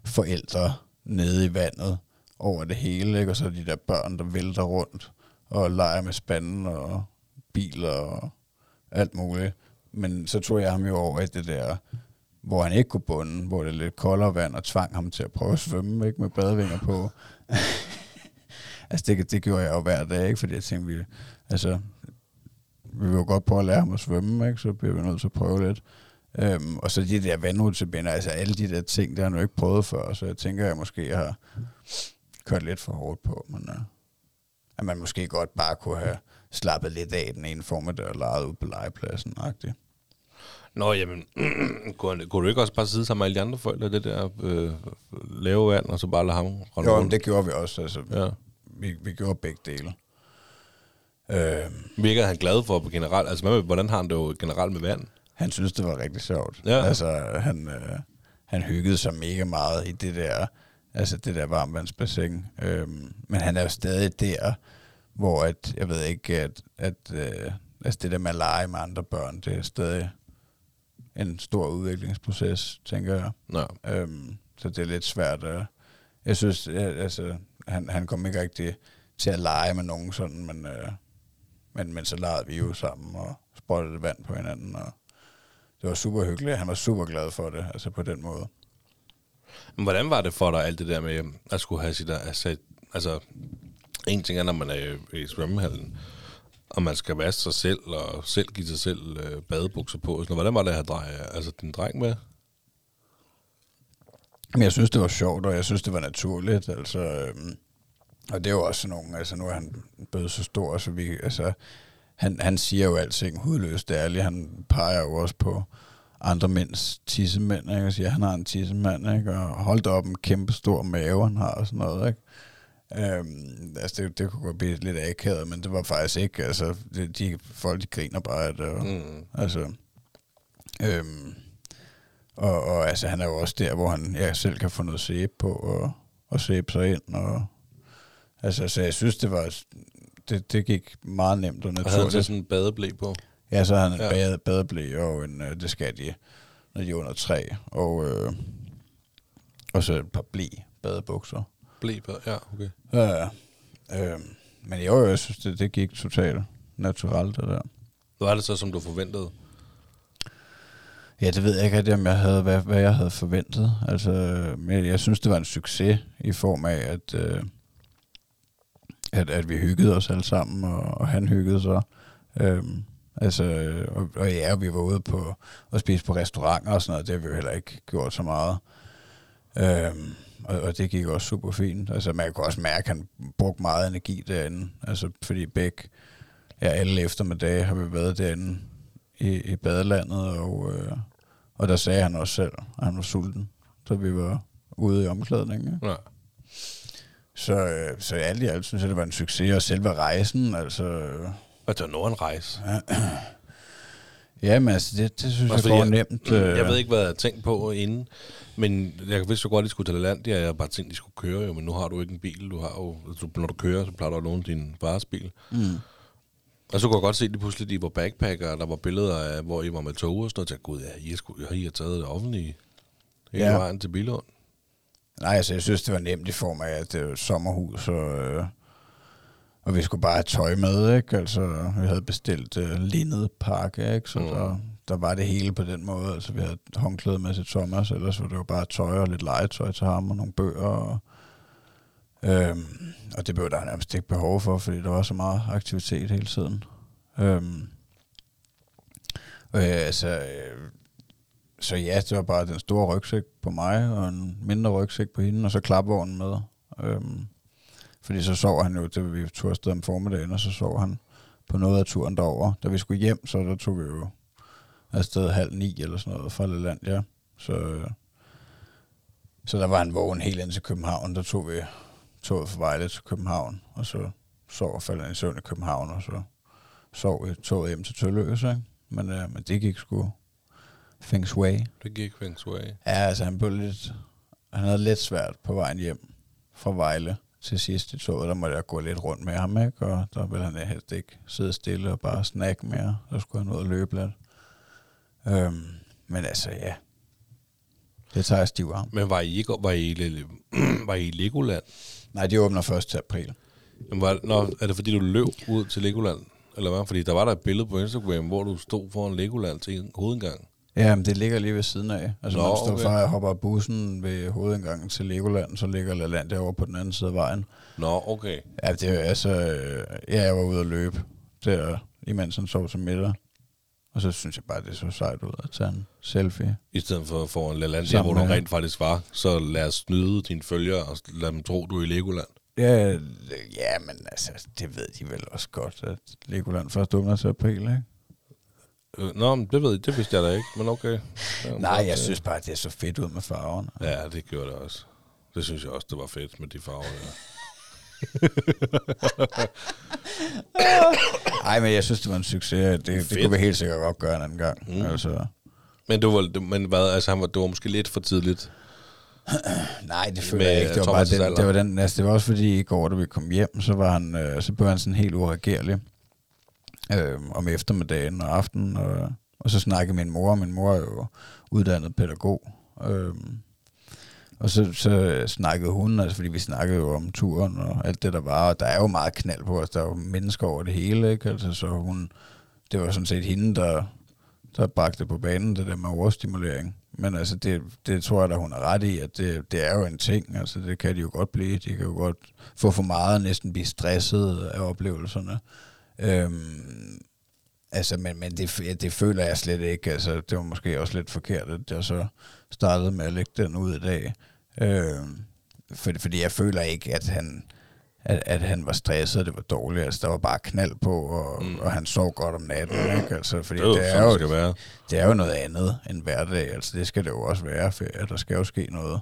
forældre nede i vandet over det hele, ikke? Og så er de der børn, der vælter rundt og leger med spanden og biler og alt muligt. Men så tog jeg ham jo over i det der, hvor han ikke kunne bunde, hvor det er lidt koldere vand, og tvang ham til at prøve at svømme, ikke? Med badevinger på. altså, det, det gjorde jeg jo hver dag, ikke? Fordi jeg tænkte, vi, altså, vi vil jo godt prøve at lære ham at svømme, ikke? Så bliver vi nødt til at prøve lidt. Øhm, og så de der vandrutsjebinder, altså alle de der ting, der har han jo ikke prøvet før, så jeg tænker, jeg måske har kørt lidt for hårdt på, men uh, at man måske godt bare kunne have slappet lidt af den ene formiddag og leget ud på legepladsen. -agtigt. Nå, jamen, kunne, kunne du ikke også bare sidde sammen med alle de andre forældre, det der øh, lave vand, og så bare lade ham rende Jo, men det gjorde vi også. Altså, Ja. vi, vi gjorde begge dele. Øhm, Virker han glad for på generelt? Altså, hvad hvordan har han det jo generelt med vand? han synes, det var rigtig sjovt. Ja. Altså, han, øh, han hyggede sig mega meget i det der, altså det der varmvandsbassin. Øhm, men han er jo stadig der, hvor at, jeg ved ikke, at, at øh, altså det der med at lege med andre børn, det er stadig en stor udviklingsproces, tænker jeg. Nå, Øhm, så det er lidt svært. Øh. Jeg synes, ja, altså, han, han kom ikke rigtig til at lege med nogen sådan, men, øh, men, men så legede vi jo sammen og sprøjtede vand på hinanden, og det var super hyggeligt. Han var super glad for det, altså på den måde. Men hvordan var det for dig, alt det der med øh, at skulle have sit... Altså, altså en ting er, når man er i svømmehallen, og man skal vaske sig selv, og selv give sig selv øh, badebukser på. Så Sådan. Hvordan var det at have drej, altså, din dreng med? Men jeg synes, det var sjovt, og jeg synes, det var naturligt. Altså, øhm, og det er jo også sådan nogle, altså nu er han blevet så stor, så vi, altså, han, han siger jo alting hudløst ærligt. Han peger jo også på andre mænds tissemænd, ikke? og siger, at han har en tissemand, ikke? og holdt op en kæmpe stor mave, han har og sådan noget. Ikke? Øhm, altså det, det kunne godt blive lidt akavet, men det var faktisk ikke. Altså, det, de, folk de griner bare. Og, Mm. Altså, øhm, og, og altså, han er jo også der, hvor han ja, selv kan få noget sæbe på og, og sæbe sig ind. Og, altså, så jeg synes, det var det, det gik meget nemt og Og havde han så naturligt. sådan en badeblæ på? Ja, så har han Ja. ja. bade, badeblæ, og en, øh, det skal de, når de er under tre. Og, øh, og så et par blæ badebukser. Blæ på? Ja, okay. Ja, ja. Øh, men jo, jeg synes, det, det gik totalt naturelt, det der. Hvad var det så, som du forventede? Ja, det ved jeg ikke rigtig, om jeg havde, hvad, hvad jeg havde forventet. Altså, men jeg synes, det var en succes i form af, at, øh, at, at vi hyggede os alle sammen, og, og han hyggede sig. Øhm, altså, og, og ja, vi var ude på at spise på restauranter og sådan noget. Det har vi jo heller ikke gjort så meget. Øhm, og, og det gik også super fint. Altså, man kunne også mærke, at han brugte meget energi derinde. Altså, fordi begge, ja, alle eftermiddage har vi været derinde i, i badelandet, og, øh, og der sagde han også selv, at han var sulten, så vi var ude i omklædningen. Ja. Så, øh, så alt i alt synes jeg, det var en succes, og selve rejsen, altså... øh, Og det var noget en rejse. Ja, men altså, det, det synes Også jeg går fordi nemt. øh, Jeg ved ikke, hvad jeg havde tænkt på inden, men jeg vidste jo godt, at de skulle til land. Jeg havde bare tænkt, at de skulle køre jo, men nu har du ikke en bil. Du har jo, altså, når du kører, så plejer du at låne din fars bil. Mm. Og så kunne jeg godt se lige pludselig, at de var backpacker, og der var billeder af, hvor I var med tog og sådan noget. Jeg tænkte, gud, ja, I har, sgu, I har taget det offentlige hele Ja. vejen til Bilund. Nej, altså, jeg synes, det var nemt i form af, at det var sommerhus, og, øh, og vi skulle bare have tøj med, ikke? Altså, vi havde bestilt øh, linned pakke, ikke? Så Mm. mm. der, der var det hele på den måde. Altså, vi havde håndklæde med til Thomas, ellers var det jo bare tøj og lidt legetøj til ham, og nogle bøger, og, øhm, og det blev der nærmest ikke behov for, fordi der var så meget aktivitet hele tiden. Øhm, og ja, altså, øh, så ja, det var bare den store rygsæk på mig, og en mindre rygsæk på hende, og så klapvognen med. Øhm, fordi så sov han jo, det vi tog afsted om formiddagen, og så sov han på noget af turen derover. Da vi skulle hjem, så der tog vi jo afsted halv ni eller sådan noget fra Leland, ja. Så, så der var han vågen helt ind til København, der tog vi toget fra Vejle til København, og så sov og faldt i søvn i København, og så sov vi toget hjem til Tølløse, ikke? Men, øh, men det gik sgu feng shui. Det gik feng shui. Ja, altså han blev lidt... Han havde lidt svært på vejen hjem fra Vejle. Til sidst i toget, der måtte jeg gå lidt rundt med ham, ikke? og der ville han helst ikke sidde stille og bare snakke mere. Der skulle han ud og løbe lidt. Øhm, men altså, ja. Det tager jeg stiv arm. Men var I ikke var I, var I i Legoland? Nej, de åbner først til april. Jamen, var, nå, er det fordi, du løb ud til Legoland? Eller hvad? Fordi der var der et billede på Instagram, hvor du stod foran Legoland til hovedindgang. Ja, men det ligger lige ved siden af. Altså, Nå, når man står okay. fra og hopper bussen ved hovedindgangen til Legoland, så ligger LaLandia over på den anden side af vejen. Nå, okay. Ja, det er altså... Ja, jeg var ude at løbe der, imens han sov til middag. Og så synes jeg bare, det så sejt ud at tage en selfie. I stedet for foran LaLandia, Sammen hvor du rent faktisk var. Så lad os snyde dine følgere og lad dem tro, du er i Legoland. Ja, ja, men altså, det ved de vel også godt, at Legoland først åbner til april, ikke? Øh, Nå, men det ved jeg, det vidste jeg da ikke, men okay. Ja, Nej, jeg øh, synes bare, at det er så fedt ud med farverne. Ja, det gjorde det også. Det synes jeg også, det var fedt med de farver der. Nej, men jeg synes, det var en succes. Det, det Fedt. kunne vi helt sikkert godt gøre en anden gang. Mm. Altså, Men, det var, men hvad, altså, han var, det var måske lidt for tidligt. nej, det føler jeg ikke. Det var, bare den, det, var den, altså, det var også fordi, i går, da vi kom hjem, så, var han, øh, så blev han sådan helt uregerlig øh, om eftermiddagen og aftenen. Og, og så snakkede min mor. Min mor er jo uddannet pædagog. Øh, og så, så snakkede hun, altså fordi vi snakkede jo om turen og alt det, der var. Og der er jo meget knald på os. Der er jo mennesker over det hele, ikke? Altså, så hun, det var sådan set hende, der, der bragte på banen, det der med overstimulering. Men altså, det, det tror jeg da, hun er ret i, at det, det er jo en ting. Altså, det kan de jo godt blive. De kan jo godt få for meget og næsten blive stresset af oplevelserne. Øhm, altså, men, men det, det føler jeg slet ikke. Altså, det var måske også lidt forkert, at jeg så startede med at lægge den ud i dag. Øhm, for, fordi jeg føler ikke, at han, at, at han var stresset, og det var dårligt. Altså, der var bare knald på, og, mm. og han sov godt om natten. Ikke? Altså, fordi Det er jo det, er jo, det skal være. det er jo noget andet end hverdag. Altså, det skal det jo også være, for der skal jo ske noget.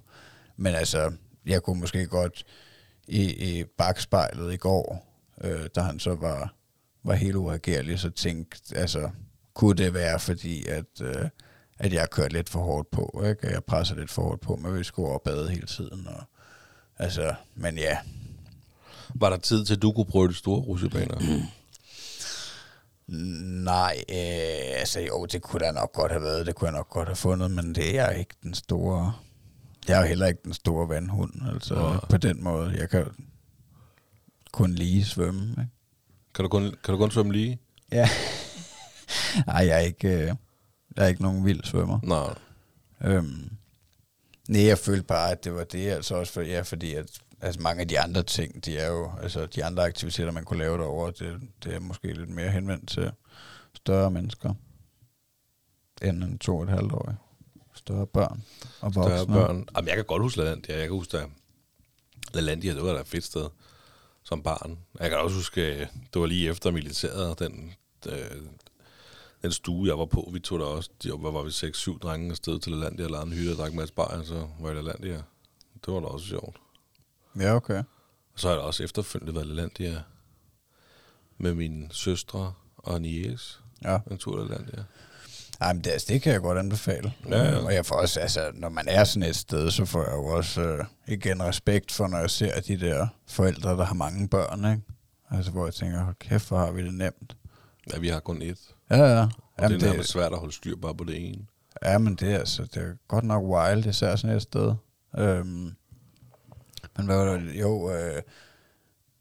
Men altså, jeg kunne måske godt i, i bagspejlet i går, øh, da han så var, var helt uregerlig, så tænkte, altså, kunne det være fordi, at, øh, at jeg kørte lidt for hårdt på, ikke? Jeg presser lidt for hårdt på, men vi skulle over bade hele tiden. Og, altså, men ja, Var der tid til, at du kunne prøve de store rusjebaner? Nej, øh, altså jo, det kunne der nok godt have været, det kunne jeg nok godt have fundet, men det er ikke den store, jeg er jo heller ikke den store vandhund, altså Nej. på den måde, jeg kan kun lige svømme, ikke? Kan du kun, kan du kun svømme lige? Ja. Nej, jeg er ikke, øh, jeg er ikke nogen vild svømmer. Nej. Øhm, nej, jeg følte bare, at det var det, altså også for, ja, fordi at altså mange af de andre ting, de er jo, altså de andre aktiviteter, man kunne lave derovre, det, det er måske lidt mere henvendt til større mennesker, end en to og et halvt år. Større børn og voksne. Er børn. Jamen, jeg kan godt huske LaLandia. Jeg kan huske, at LaLandia, det var da et fedt sted som barn. Jeg kan også huske, øh, det var lige efter militæret, den, øh, den stue, jeg var på. Vi tog der også, de, hvad var vi, 6-7 drenge afsted til LaLandia, og lavede en hytte og drak en masse bajer, så var jeg LaLandia. Det var da også sjovt. Ja, okay. Og så har jeg også efterfølgende været LaLandia med mine søstre og niece. Ja. En tur LaLandia. Ej, men det, altså, det kan jeg godt anbefale. Ja, ja. Og jeg får også, altså, når man er sådan et sted, så får jeg jo også øh, igen respekt for, når jeg ser de der forældre, der har mange børn, ikke? Altså, hvor jeg tænker, hold kæft, hvor har vi det nemt. Ja, vi har kun ét. Ja, ja. Og Jamen, det er nærmest svært at holde styr bare på det ene. ja, men det er, altså, det er godt nok wild, især sådan et sted. Øhm, men hvad var det? Jo, øh,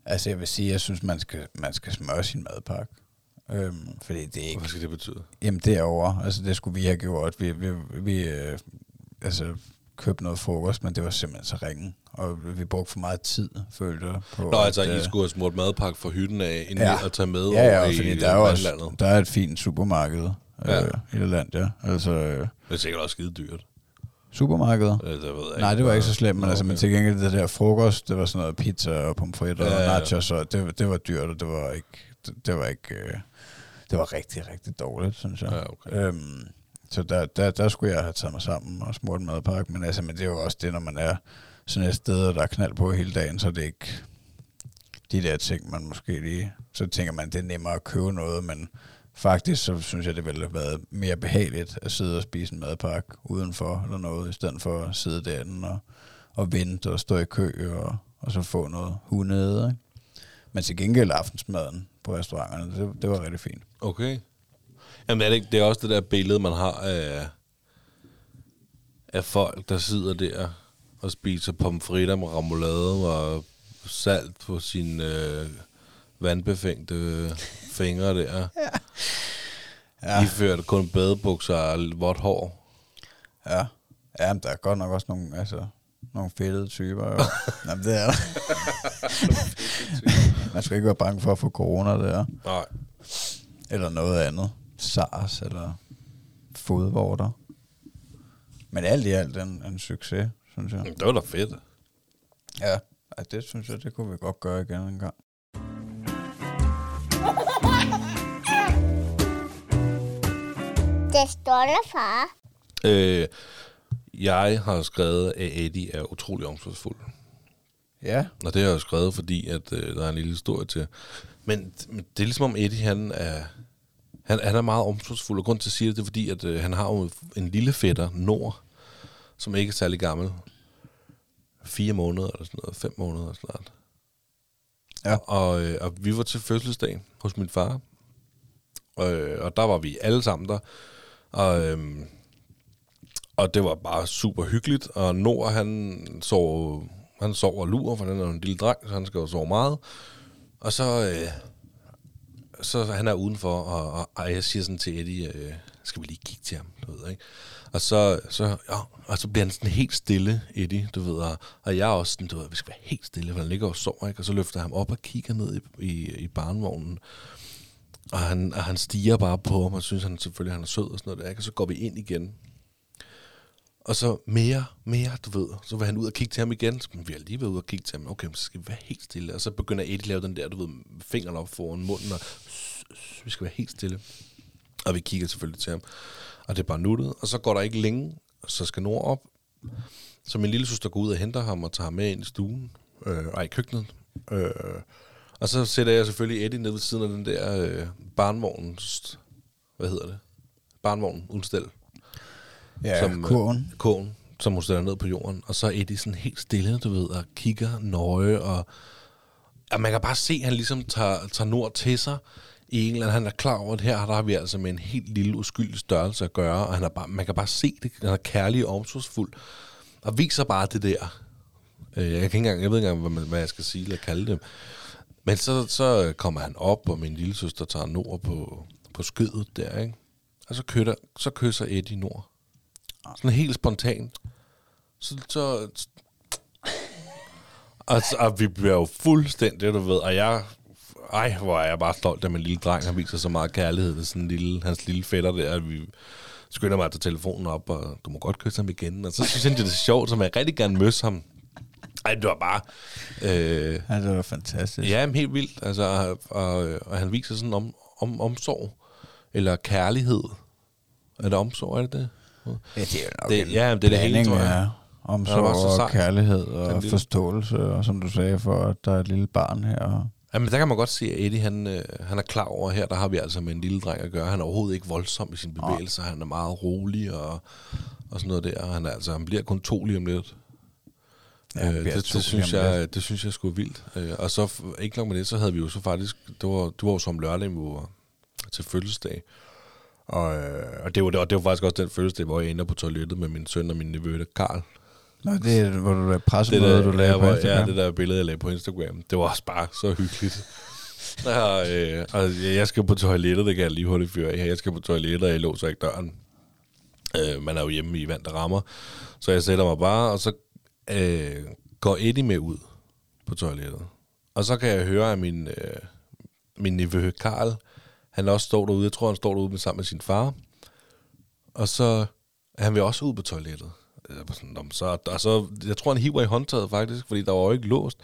altså jeg vil sige, jeg synes, man skal, man skal smøre sin madpakke. Øhm, fordi det er ikke Hvad skal det betyde? Jamen derovre, altså det skulle vi have gjort. Vi, vi, vi øh, altså, købte noget frokost, men det var simpelthen så ringen. Og vi brugte for meget tid, følte jeg. På, Nå, altså, at, I øh, skulle have smurt madpakke fra hytten af, inden Ja. ja. at tage med Ja, ja, over fordi i der er også, der er et fint supermarked Ja. øh, i det land, ja. Altså, øh, Det er sikkert også skide dyrt. supermarkeder? Øh, Det ved jeg Nej, det var ikke så slemt, men Nå, altså, men okay. til gengæld det der frokost, det var sådan noget pizza og pomfritter Ja, og ja, ja. nachos, og det, det var dyrt, og det var ikke, det, det var ikke, øh, det var rigtig, rigtig dårligt, synes jeg. Ja, okay. Øhm, så der, der, der skulle jeg have taget mig sammen og smurt en madpakke, men altså, men det er jo også det, når man er sådan et sted, og der er knald på hele dagen, så er det ikke de der ting, man måske lige, så tænker man, det er nemmere at købe noget, men faktisk så synes jeg, det ville have været mere behageligt at sidde og spise en madpakke udenfor eller noget, i stedet for at sidde derinde og, og vente og stå i kø og, og så få noget hunde. Ikke? Men til gengæld aftensmaden på restauranterne, det, det var rigtig fint. Okay. Jamen er det, ikke, det er også det der billede, man har af, af folk, der sidder der og spiser pomfritter med remoulade og salt på sine øh, vandbefængte fingre der. Ja. Ja. Iført kun badebukser og vådt hår. Ja, ja men der er godt nok også nogle, altså, nogle fedtede typer. Jo. Jamen, det er der. Man skal ikke være bange for at få corona der. Nej. Eller noget andet. SARS eller fodvorter. Men alt i alt en, en succes, synes jeg. Det var da fedt. Ja, ja, det synes jeg, det kunne vi godt gøre igen en gang. Det stolte far. Øh, jeg har skrevet, at Eddie er utrolig omsorgsfuld. Ja, Og det har jeg jo skrevet, fordi at, øh, der er en lille historie til. Men, men det er ligesom om Eddie, han er, han, han er meget omsorgsfuld. Og grund til at sige det, det er fordi, at øh, han har jo en lille fætter, Nord, som ikke er særlig gammel. Fire måneder eller sådan noget, fem måneder snart. Ja. Og, øh, og vi var til fødselsdag hos min far. Øh, og der var vi alle sammen der. Og, øhm, og det var bare super hyggeligt. Og Nord, han sov, han sov og lurer, for han er en lille dreng, så han skal jo sove meget. Og så, øh, så han er udenfor, og, og, og jeg siger sådan til Eddie, øh, skal vi lige kigge til ham, du ved, ikke? Og så, så, ja, og så bliver han sådan helt stille, Eddie, du ved, og, og jeg er også sådan, du ved, vi skal være helt stille, for han ligger og sover, ikke? Og så løfter jeg ham op og kigger ned i, i, i barnvognen, og han, og han stiger bare på ham, og synes han selvfølgelig, han er sød og sådan noget der, ikke? Og så går vi ind igen. Og så mere, mere, du ved. Så vil han ud og kigge til ham igen. Så vi har lige været ude og kigge til ham. Okay, så skal vi være helt stille. Og så begynder Eddie at lave den der, du ved, fingrene op foran munden, og vi skal være helt stille. Og vi kigger selvfølgelig til ham. Og det er bare nuttet. Og så går der ikke længe, så skal Nord op. Så min lille søster går ud og henter ham og tager ham med ind i stuen. Øh, ej, i køkkenet. Øh, og så sætter jeg selvfølgelig Eddie ned ved siden af den der øh, barnvognens... Hvad hedder det? Barnvognen uden ja Som, øh, kurven. Kogen, som hun stiller ned på jorden. Og så er Eddie sådan helt stille, du ved, og kigger nøje. Og, og man kan bare se, at han ligesom tager, tager Nord til sig. I en eller anden, han er klar over, at her der har vi altså med en helt lille uskyldig størrelse at gøre. Og han er bare, man kan bare se det. Han er kærlig og omsorgsfuld. Og viser bare det der. Øh, Jeg, kan ikke engang, jeg ved ikke engang, hvad, man, hvad jeg skal sige eller kalde det. Men så, så kommer han op, og min lille søster tager Nord på, på skødet der, ikke? Og så, køtter, så kysser Eddie Nord. Sådan helt spontant. Så, så og, så- og vi bliver jo fuldstændig, du ved, og jeg, ej, hvor er jeg bare stolt af min lille dreng, han viser så meget kærlighed til sådan en lille, hans lille fætter der, at vi skynder mig at tage telefonen op, og du må godt kysse ham igen, og så synes jeg, det er sjovt, så jeg rigtig gerne møsse ham. Ej, det var bare, øh, Ja, det var fantastisk. Ja, men helt vildt. Altså, og, og, og han viser sådan om, om, omsorg, eller kærlighed. Er det omsorg, er det det? Ja, det er jo nok Det- en ja, det er det hele, tror jeg. Omsorg og kærlighed og lille- forståelse, og som du sagde, for at der er et lille barn her. Jamen, der kan man godt se, at Eddie, han, øh, han er klar over her, der har vi altså med en lille dreng at gøre. Han er overhovedet ikke voldsom i sine bevægelser. Han er meget rolig og, og sådan noget der. Han, er, altså, han bliver kun to lige om lidt. Ja, øh, det, det, synes jeg, det synes jeg skulle vildt. Øh, og så, ikke nok med det, så havde vi jo så faktisk, det var, det var jo som lørdag, vi var til fødselsdag. Øh, og det, var, det, var, det var faktisk også den fødselsdag, hvor jeg ender på toilettet med min søn og min nevø, Karl. Nå, det er, hvor du lavede Det der, du lavede ja, på Instagram. Ja, det der billede, jeg lagde på Instagram. Det var også bare så hyggeligt. Ja, øh, og jeg skal på toilettet, det kan jeg lige hurtigt fyre af. Jeg skal på toilettet, og jeg låser ikke døren. Øh, man er jo hjemme i vand, der rammer. Så jeg sætter mig bare, og så øh, går Eddie med ud på toilettet. Og så kan jeg høre, at min, øh, min nevø Karl, han også står derude. Jeg tror, han står derude med, sammen med sin far. Og så han vil også ud på toilettet. Jeg var sådan, "Nå, men så, og så, jeg tror, han hiver i håndtaget faktisk, fordi der var jo ikke låst.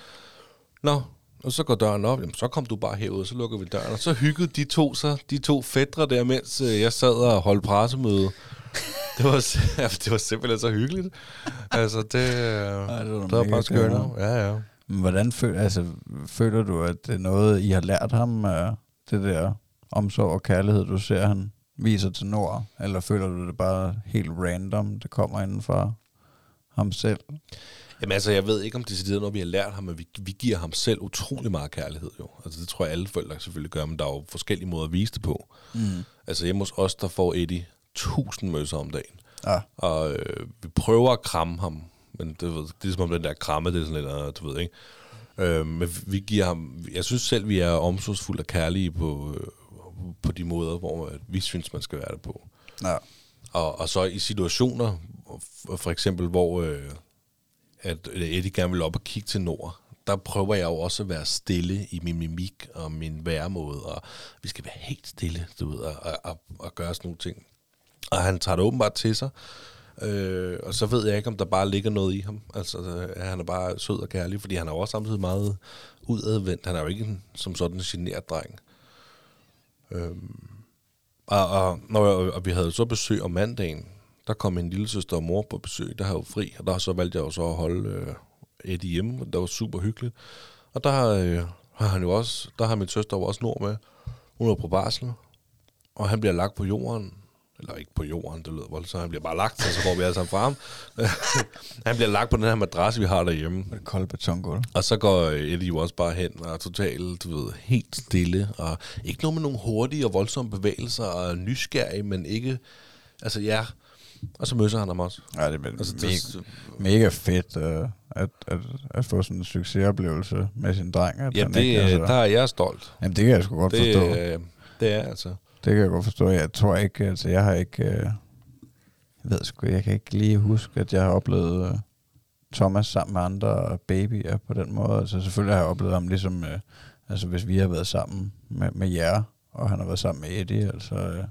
Nå, og så går døren op, jamen, så kom du bare herud, og så lukker vi døren. Og så hyggede de to så, de to fædre der, mens øh, jeg sad og holdt pressemøde. Det var, det var simpelthen så hyggeligt. Altså, det, øh, Ej, det var det var bare skønt. Ja, ja. Hvordan føler, altså, føler du, at det er noget, I har lært ham, det der omsorg og kærlighed, du ser, han viser til Nord? Eller føler du det bare helt random, det kommer inden fra ham selv? Jamen altså, jeg ved ikke, om det er noget, vi har lært ham, men vi, vi giver ham selv utrolig meget kærlighed jo. Altså det tror jeg, alle forældre selvfølgelig gør, men der er jo forskellige måder at vise det på. Mm. Altså hjemme hos os, der får Eddie tusind møsser om dagen. Ja. Og øh, vi prøver at kramme ham, men det, ved, det er som om den der kramme, det er sådan lidt, øh, du ved ikke. Øh, men vi giver ham, jeg synes selv, vi er omsorgsfulde og kærlige på, øh, på de måder, hvor øh, vi synes, man skal være det på. Ja. Og, og så i situationer, for eksempel, hvor øh, at Eddie gerne vil op og kigge til nord, der prøver jeg jo også at være stille i min mimik og min væremåde, og vi skal være helt stille, du ved, og, og, og, gøre sådan nogle ting. Og han tager det åbenbart til sig, øh, og så ved jeg ikke, om der bare ligger noget i ham. Altså, øh, han er bare sød og kærlig, fordi han er jo også samtidig meget udadvendt. Han er jo ikke en, som sådan en generet dreng. Øhm, og, og, når jeg, og vi havde så besøg om mandagen, der kom min lille søster og mor på besøg, der havde jo fri, og der så valgte jeg jo så at holde øh, Eddie hjemme, og det var super hyggeligt. Og der øh, har han jo også, der har min søster jo også nord med, hun er på barsel, og han bliver lagt på jorden, eller ikke på jorden, det lyder voldsomt, han bliver bare lagt, og så går vi alle sammen fra ham. han bliver lagt på den her madras, vi har derhjemme. Det kolde betongulv. Og så går Eddie jo også bare hen og er totalt, du ved, helt stille. Og ikke noget med nogle hurtige og voldsomme bevægelser og nysgerrig, men ikke... Altså ja, og så møsser han ham også. Ja, det er Altså, altså, det- mega, mega fedt uh, at, at, at få sådan en succesoplevelse med sin dreng. At Ja, det, ikke, altså, der er jeg stolt. Jamen, det kan jeg sgu godt Det, forstå. øh, det er altså. Det kan jeg godt forstå. Jeg tror ikke, altså jeg har ikke, øh, jeg ved sgu, jeg kan ikke lige huske, at jeg har oplevet øh, Thomas sammen med andre babyer på den måde. Altså selvfølgelig har jeg oplevet ham ligesom, øh, altså hvis vi har været sammen med, med jer, og han har været sammen med Eddie, altså, øh,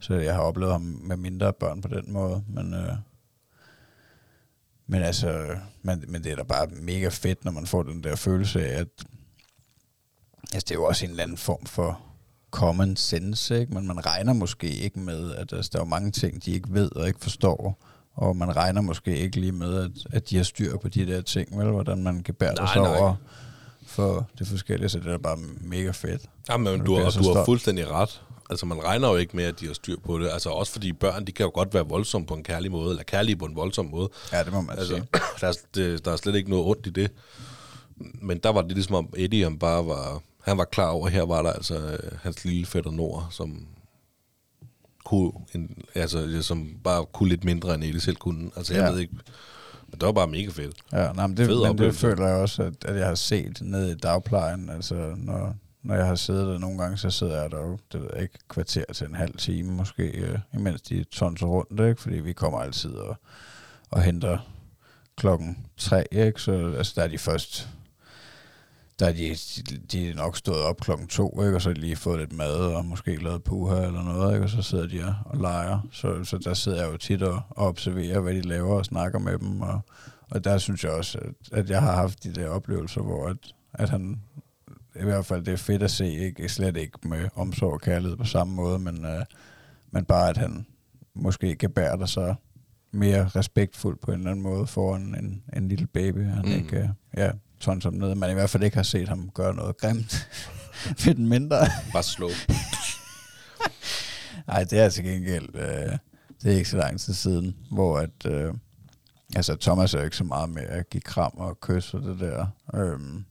så jeg har oplevet ham med mindre børn på den måde, men, øh, men altså, men, men det er da bare mega fedt, når man får den der følelse af, at altså, det er jo også en eller anden form for common sense, ikke? men man regner måske ikke med, at altså, der er jo mange ting, de ikke ved og ikke forstår, og man regner måske ikke lige med, at, at de har styr på de der ting, vel? hvordan man kan bære Nej, sig nej. over for det forskellige, så det er bare mega fedt. Jamen, Og du, så du har fuldstændig ret. Altså, man regner jo ikke med, at de har styr på det. Altså, også fordi børn, de kan jo godt være voldsomme på en kærlig måde, eller kærlige på en voldsom måde. Ja, det må man Altså, sige. der, er, det, der er slet ikke noget ondt i det. Men der var det ligesom om Eddie, han bare var, han var klar over, at her var der altså øh, hans lille fætter Nord, som kunne, en, altså, som bare kunne lidt mindre, end Eddie selv kunne. Altså, jeg Ja. ved ikke, men det var bare mega fedt. Ja, nej, men det, Fed men det føler jeg også, at, at jeg har set ned i dagplejen. Altså, når, når jeg har siddet der nogle gange, så sidder jeg der jo, det ved jeg ikke, kvarter til en halv time måske, øh, imens de tonser rundt, ikke? Fordi vi kommer altid og, og henter klokken tre, ikke? Så altså, der er de først, der er de, de er nok stået op klokken to, ikke? Og så lige fået lidt mad og måske lavet puha eller noget, ikke? Og så sidder de og, og leger. Så, så der sidder jeg jo tit og, og observerer, hvad de laver og snakker med dem. Og, og der synes jeg også, at, at jeg har haft de der oplevelser, hvor at, at han, i hvert fald det er fedt at se, ikke slet ikke med omsorg og kærlighed på samme måde, men, øh, men bare at han måske kan bære dig så mere respektfuldt på en eller anden måde foran en, en lille baby. Han Mm. mm. ikke, øh, ja, tons som ned, man i hvert fald ikke har set ham gøre noget grimt ved den mindre. Bare slå. Nej, det er til gengæld, øh, det er ikke så lang tid siden, hvor at, øh, altså Thomas er jo ikke så meget med at give kram og kys og det der. Øhm,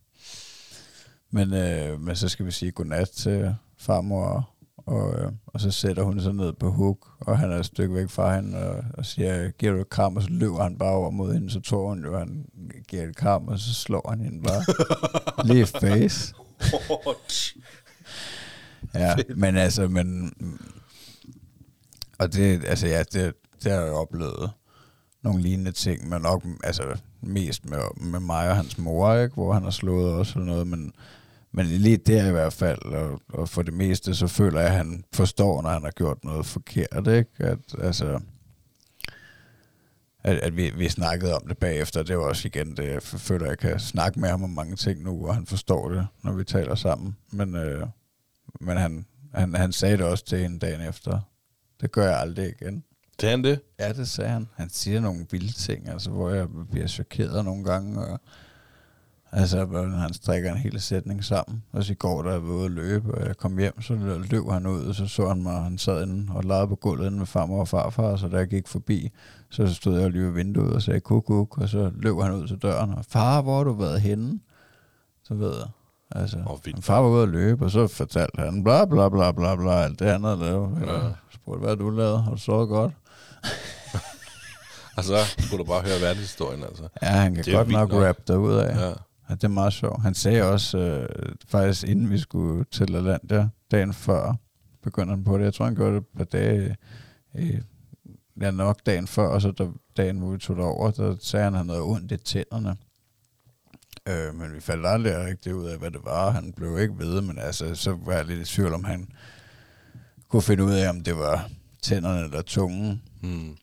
men, øh, men så skal vi sige godnat til farmor, og, og, øh, og så sætter hun sig ned på hook, og han er et stykke væk fra hende, og, og siger, giver du et kram, og så løber han bare over mod hende, så tror hun jo, han giver et kram, og så slår han hende bare lige i face. Ja, men altså, men... Og det, altså ja, det, det har jeg oplevet nogle lignende ting, men nok altså, mest med, med mig og hans mor, ikke? hvor han har slået også eller noget, men, men lige der i hvert fald, og, og for det meste, så føler jeg, at han forstår, når han har gjort noget forkert, ikke? At, altså, at, at vi, vi snakkede om det bagefter, det var også igen det, jeg føler, at jeg kan snakke med ham om mange ting nu, og han forstår det, når vi taler sammen, men, øh, men han, han, han sagde det også til en dagen efter, det gør jeg aldrig igen. Er han det? Ja, det sagde han. Han siger nogle vilde ting, altså, hvor jeg bliver chokeret nogle gange. Og, Altså, han strikker en hel sætning sammen. Og så i går, da jeg var ude at løbe, og jeg kom hjem, så løb han ud, og så så han mig, han sad inde og legede på gulvet inde med farmor og farfar, så da jeg gik forbi, så stod jeg lige ved vinduet og sagde kuk, kuk, og så løb han ud til døren, og far, hvor har du været henne? Så ved jeg. Altså, oh, vildt. far var ude at løbe, og så fortalte han bla bla bla bla bla, alt det andet at lave. Ja. Jeg spurgte, hvad du lavet? Har du sovet godt? Og så skulle du bare høre verdenshistorien, altså. Ja, han kan Det godt nok nok. rappe derud af. Ja. Ja, det er meget sjovt. Han sagde også, øh, faktisk inden vi skulle til Atlanta, dagen før, begyndte han på det. Jeg tror, han gjorde det et par dage, øh, ja nok dagen før, og så der, dagen, hvor vi tog det over, der sagde han, at han havde ondt i tænderne. Øh, men vi faldt aldrig rigtig ud af, hvad det var. Han blev ikke ved, men altså, så var jeg lidt i tvivl, om han kunne finde ud af, om det var tænderne eller tungen. Mm.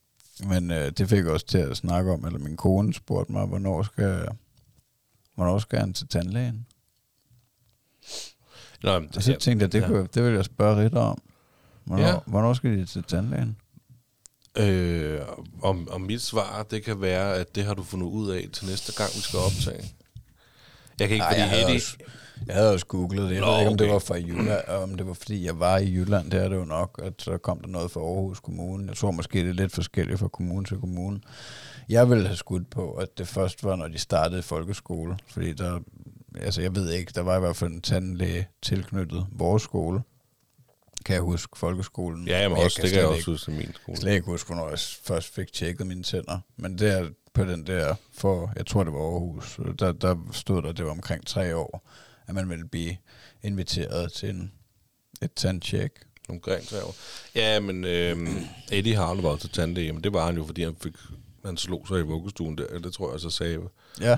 Men øh, det fik jeg også til at snakke om, eller min kone spurgte mig, hvornår skal, hvornår skal han til tandlægen? Nå, men Og så tænkte jeg, det, ja. kunne, det vil jeg spørge Ritter om. Hvornår, Ja. hvornår skal de til tandlægen? Øh, om, om mit svar, det kan være, at det har du fundet ud af til næste gang, vi skal optage. Jeg kan ikke, Ej, fordi Eddie... også- Jeg havde også googlet det. Jeg Nå, ved ikke, om det okay. var fra Jylland, og om det var fordi, jeg var i Jylland. Det er det jo nok, at så kom der noget fra Aarhus Kommune. Jeg tror måske, det er lidt forskelligt fra kommune til kommune. Jeg ville have skudt på, at det først var, når de startede folkeskole. Fordi der, altså jeg ved ikke, der var i hvert fald en tandlæge tilknyttet vores skole. Kan jeg huske folkeskolen. Ja, jamen Men også, det kan jeg også ikke- huske min skole. slet ikke huske, hvornår jeg først fik tjekket mine tænder. Men der på den der, for jeg tror det var Aarhus, der, der stod der, det var omkring tre år, at man ville blive inviteret til en, et. Omkring tre år. Ja, men øh, Eddie har aldrig været til tandlæge, men det var han jo, fordi han fik han slog sig i vuggestuen der, det tror jeg så sagde. Ja,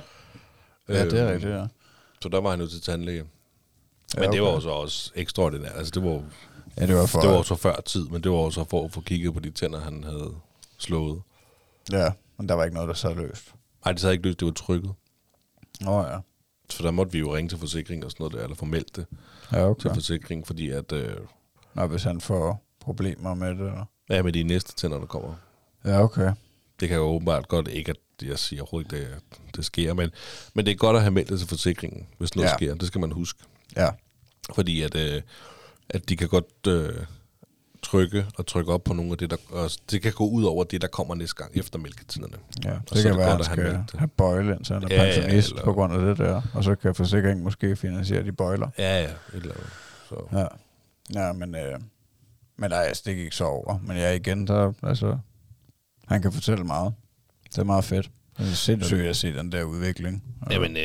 ja det er Øhm, rigtigt, ja. Så der var han jo til tandlæge. Ja, Men det var okay. jo så også ekstraordinært. Altså, det var, Ja, det var for, det var så før tid, men det var jo så for at få kigget på de tænder, han havde slået. ja, men der var ikke noget, der så løst. Nej, det havde ikke løst, det var trykket. Nå ja, Så der måtte vi jo ringe til forsikring og sådan noget der, eller få meldt det ja til okay. forsikring, fordi at, øh, Nå, hvis han får problemer med det. Eller? ja, med de næste tænder, der kommer. Ja, okay. Det kan jo åbenbart godt, ikke at jeg siger overhovedet ikke, det, det sker, men, men det er godt at have meldt det til forsikringen, hvis noget Ja. sker. Det skal man huske. Ja, Fordi at, øh, at de kan godt øh, trykke og trykke op på nogle af det, der... Og det kan gå ud over det, der kommer næste gang efter mælketiderne. ja. Og det så er kan det være, godt at han skal have bøjle, indtil han er Ja, ja, pensionist eller- på grund af det der. Og så kan forsikringen måske finansiere de bøjler. Ja, ja. Et eller andet. Så. Ja, ja men, øh, men nej, altså, det gik så over. Men ja, igen, der, altså, han kan fortælle meget. Det er meget fedt. Det er sindssygt at se den der udvikling. Og- Jamen, øh,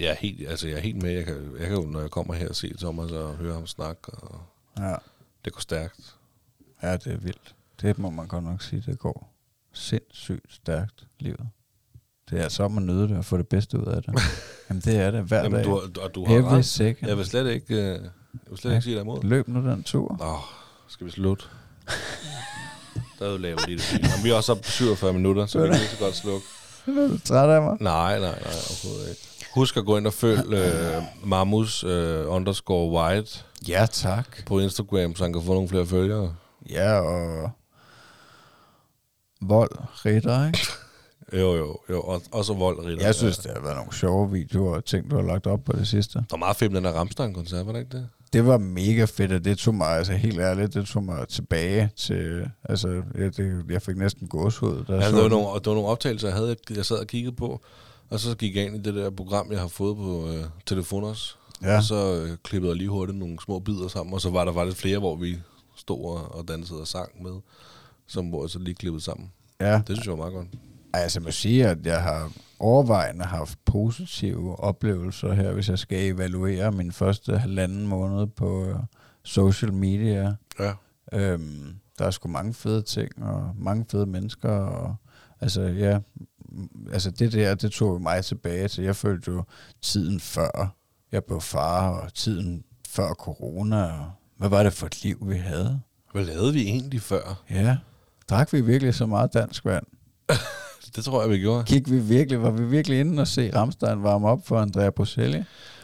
jeg, er helt, altså, jeg er helt med. Jeg kan, jeg kan jo, når jeg kommer her og se Thomas og høre ham snakke, og Ja, det går stærkt. ja, det er vildt. Det må man godt nok sige, det går sindssygt stærkt, livet. Det er så om at nyde det og få det bedste ud af det. Jamen, det er det hver Jamen, dag. du, har- og du har Every ret. second. Jeg vil slet ikke, øh, jeg vil slet Ja. ikke sige dig imod. Løb nu den tur. Åh, skal vi slutte? Der er jo lavet lidt fint. Jamen, vi er også oppe på 47 minutter, så vi kan lige så godt slukke. Er du træt af mig? Nej, nej, nej, overhovedet ikke. Husk at gå ind og følge øh, Mamus øh, underscore white Ja, tak. på Instagram, så han kan få nogle flere følgere. Ja, og vold, ritter, ikke? Jo, jo, jo. Og, også vold, Ritter. Jeg synes, det har været nogle sjove videoer og ting, du har lagt op på det sidste. Der var meget fedt med den der Ramstein-koncert, var det ikke det? Det var mega fedt, og det tog mig, altså helt ærligt, det tog mig tilbage til, altså, jeg, det, jeg fik næsten gåshud. Der Ja, det, var nogle, og det var nogle optagelser, jeg, havde, jeg sad og kiggede på, og så gik jeg ind i det der program, jeg har fået på øh, telefon også. Ja. Og så øh, klippede jeg lige hurtigt nogle små bidder sammen, og så var der faktisk flere, hvor vi stod og, og dansede og sang med, som hvor jeg så lige klippede sammen. Ja, Det synes jeg var meget godt. Altså jeg må sige, at jeg har overvejende haft positive oplevelser her, hvis jeg skal evaluere min første halvanden måned på øh, social media. Ja. Øhm, der er sgu mange fede ting, og mange fede mennesker, og altså ja, altså det der, det tog mig tilbage til, jeg følte jo tiden før jeg blev far, og tiden før corona, og hvad var det for et liv, vi havde? Hvad lavede vi egentlig før? Ja, drak vi virkelig så meget dansk vand? Det tror jeg, vi gjorde. Gik vi virkelig, var vi virkelig inde og se Ramstein varme op for Andrea Bocelli?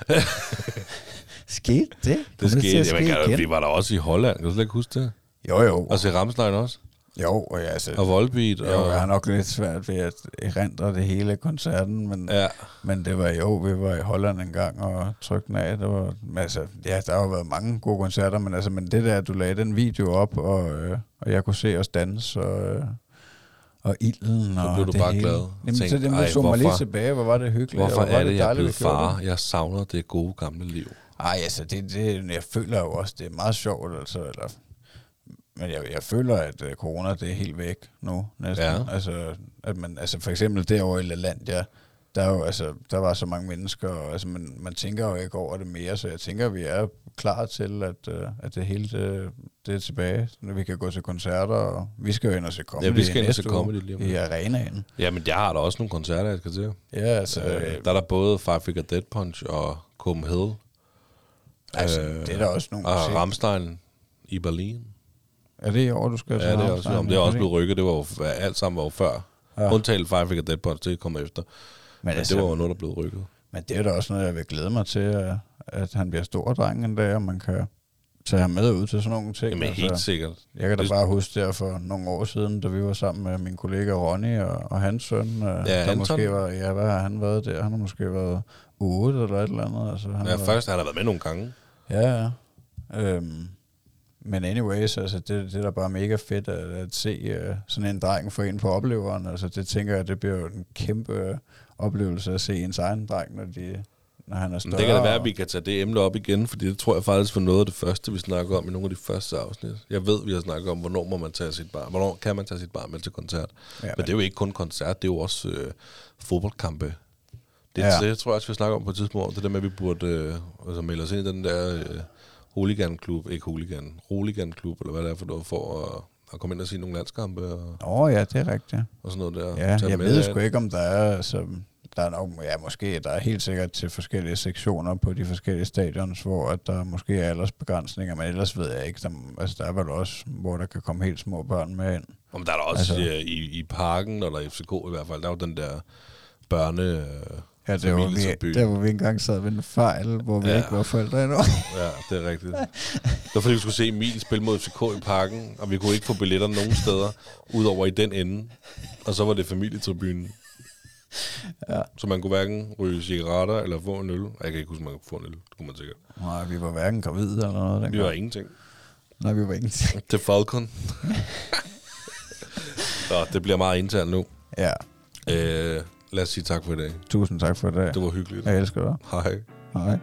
skete det? Det skete. ske Jamen, kan, igen? vi var der også i Holland. Kan du slet ikke huske det? Jo, jo. Og se Ramstein også? Jo, og ja, altså, Og Volbeat. jo, Og, jeg har nok lidt svært ved at erindre det hele koncerten, men, ja. men det var jo, vi var i Holland en gang og trykte den af. Det var, altså, ja, der har jo været mange gode koncerter, men, altså, men det der, at du lagde den video op, og, øh, og jeg kunne se os danse, og, øh, og ilden, Så og du det bare hele. glad. Jamen, så Tænkte, det ej, så mig lige tilbage, hvor var det hyggeligt. Hvorfor og hvor var er det, jeg er blevet far? det. Jeg savner det gode gamle liv. Ej, altså, det, det, jeg føler jo også, det er meget sjovt, altså, eller, men jeg, jeg føler, at uh, corona, det er helt væk nu, næsten. Ja. Altså, at man, altså, for eksempel derovre i LaLandia, der, er jo, altså, der var så mange mennesker, og altså, man, man tænker jo ikke over det mere, så jeg tænker, at vi er klar til, at, uh, at det hele det, det er tilbage, når vi kan gå til koncerter, og vi skal jo ind og se comedy Ja, vi skal ind og se comedy lige om i arenaen. Ja, men jeg har da også nogle koncerter, jeg skal til. Ja, altså, Øh, der er der både Five Finger Dead Punch og Copenhagen. altså øh, det er der også nogle Og musik- Ramstein i Berlin. Er det i år, du skal Ja, det er, også, om det er også blevet rykket. Det var jo, alt sammen var jo før. Ja. Undtagen Five Finger Dead Punch, det kommer efter. Men, Men altså, det var jo noget, der blev rykket. Men det er da også noget, jeg vil glæde mig til, at, han bliver stor dreng en dag, og man kan tage ham med ud til sådan nogle ting. Jamen helt sikkert. jeg kan da det- bare huske der for nogle år siden, da vi var sammen med min kollega Ronny og, og hans søn. Ja, der Anton. måske var, ja, hvad har han været der? Han har måske været 8 eller et eller andet. Altså, han Ja, var, først har han været med nogle gange. Ja, ja. Øhm, men anyways, altså det, det er da bare mega fedt at, at se uh, sådan en dreng få ind på opleveren. Altså det tænker jeg, det bliver jo en kæmpe øh, oplevelse at se ens egen dreng, når, de, når han er større. Men det kan da være, at vi kan tage det emne op igen, fordi det tror jeg faktisk var noget af det første, vi snakker om i nogle af de første afsnit. Jeg ved, vi har snakket om, hvornår må man tage sit barn, hvornår kan man tage sit barn med til koncert. Ja, men det er jo ikke kun koncert, det er jo også øh, fodboldkampe. Det, ja. det tror jeg også, vi snakker om på et tidspunkt. Det der med, at vi burde øh, altså melde os ind i den der øh, hooligan-klub, ikke hooligan, hooligan-klub, eller hvad det er for noget, for at, at komme ind og se nogle landskampe og, Åh oh, ja, det er rigtigt. og sådan noget der. Ja, jeg ved sgu ikke, om der er... Altså, der er nok, ja, måske, der er helt sikkert til forskellige sektioner på de forskellige stadions, hvor at der måske er aldersbegrænsninger, men ellers ved jeg ikke. Der, altså, der er vel også, hvor der kan komme helt små børn med ind. Om der er der også altså, i, i parken, eller i FCK i hvert fald, der er jo den der børne... Ja, det var, vi, der hvor vi engang sad ved en fejl, hvor vi ja. Ikke var forældre endnu. Ja, det er rigtigt. Det var fordi, vi skulle se Emil spille mod FCK i parken, og vi kunne ikke få billetter nogen steder, udover i den ende. Og så var det familietribunen. Ja. Så man kunne hverken ryge cigaretter eller få en øl. Jeg kan ikke huske, man kunne få en øl. Det kunne man sikkert. Nej, vi var hverken gravide eller noget. Vi dengang. var ingenting. Nej, vi var ingenting. Er Falcon. Så det bliver meget internt nu. Ja, Øh, lad os sige tak for i dag. tusind tak for det. Det var hyggeligt. Jeg elsker dig. Hej. Hej.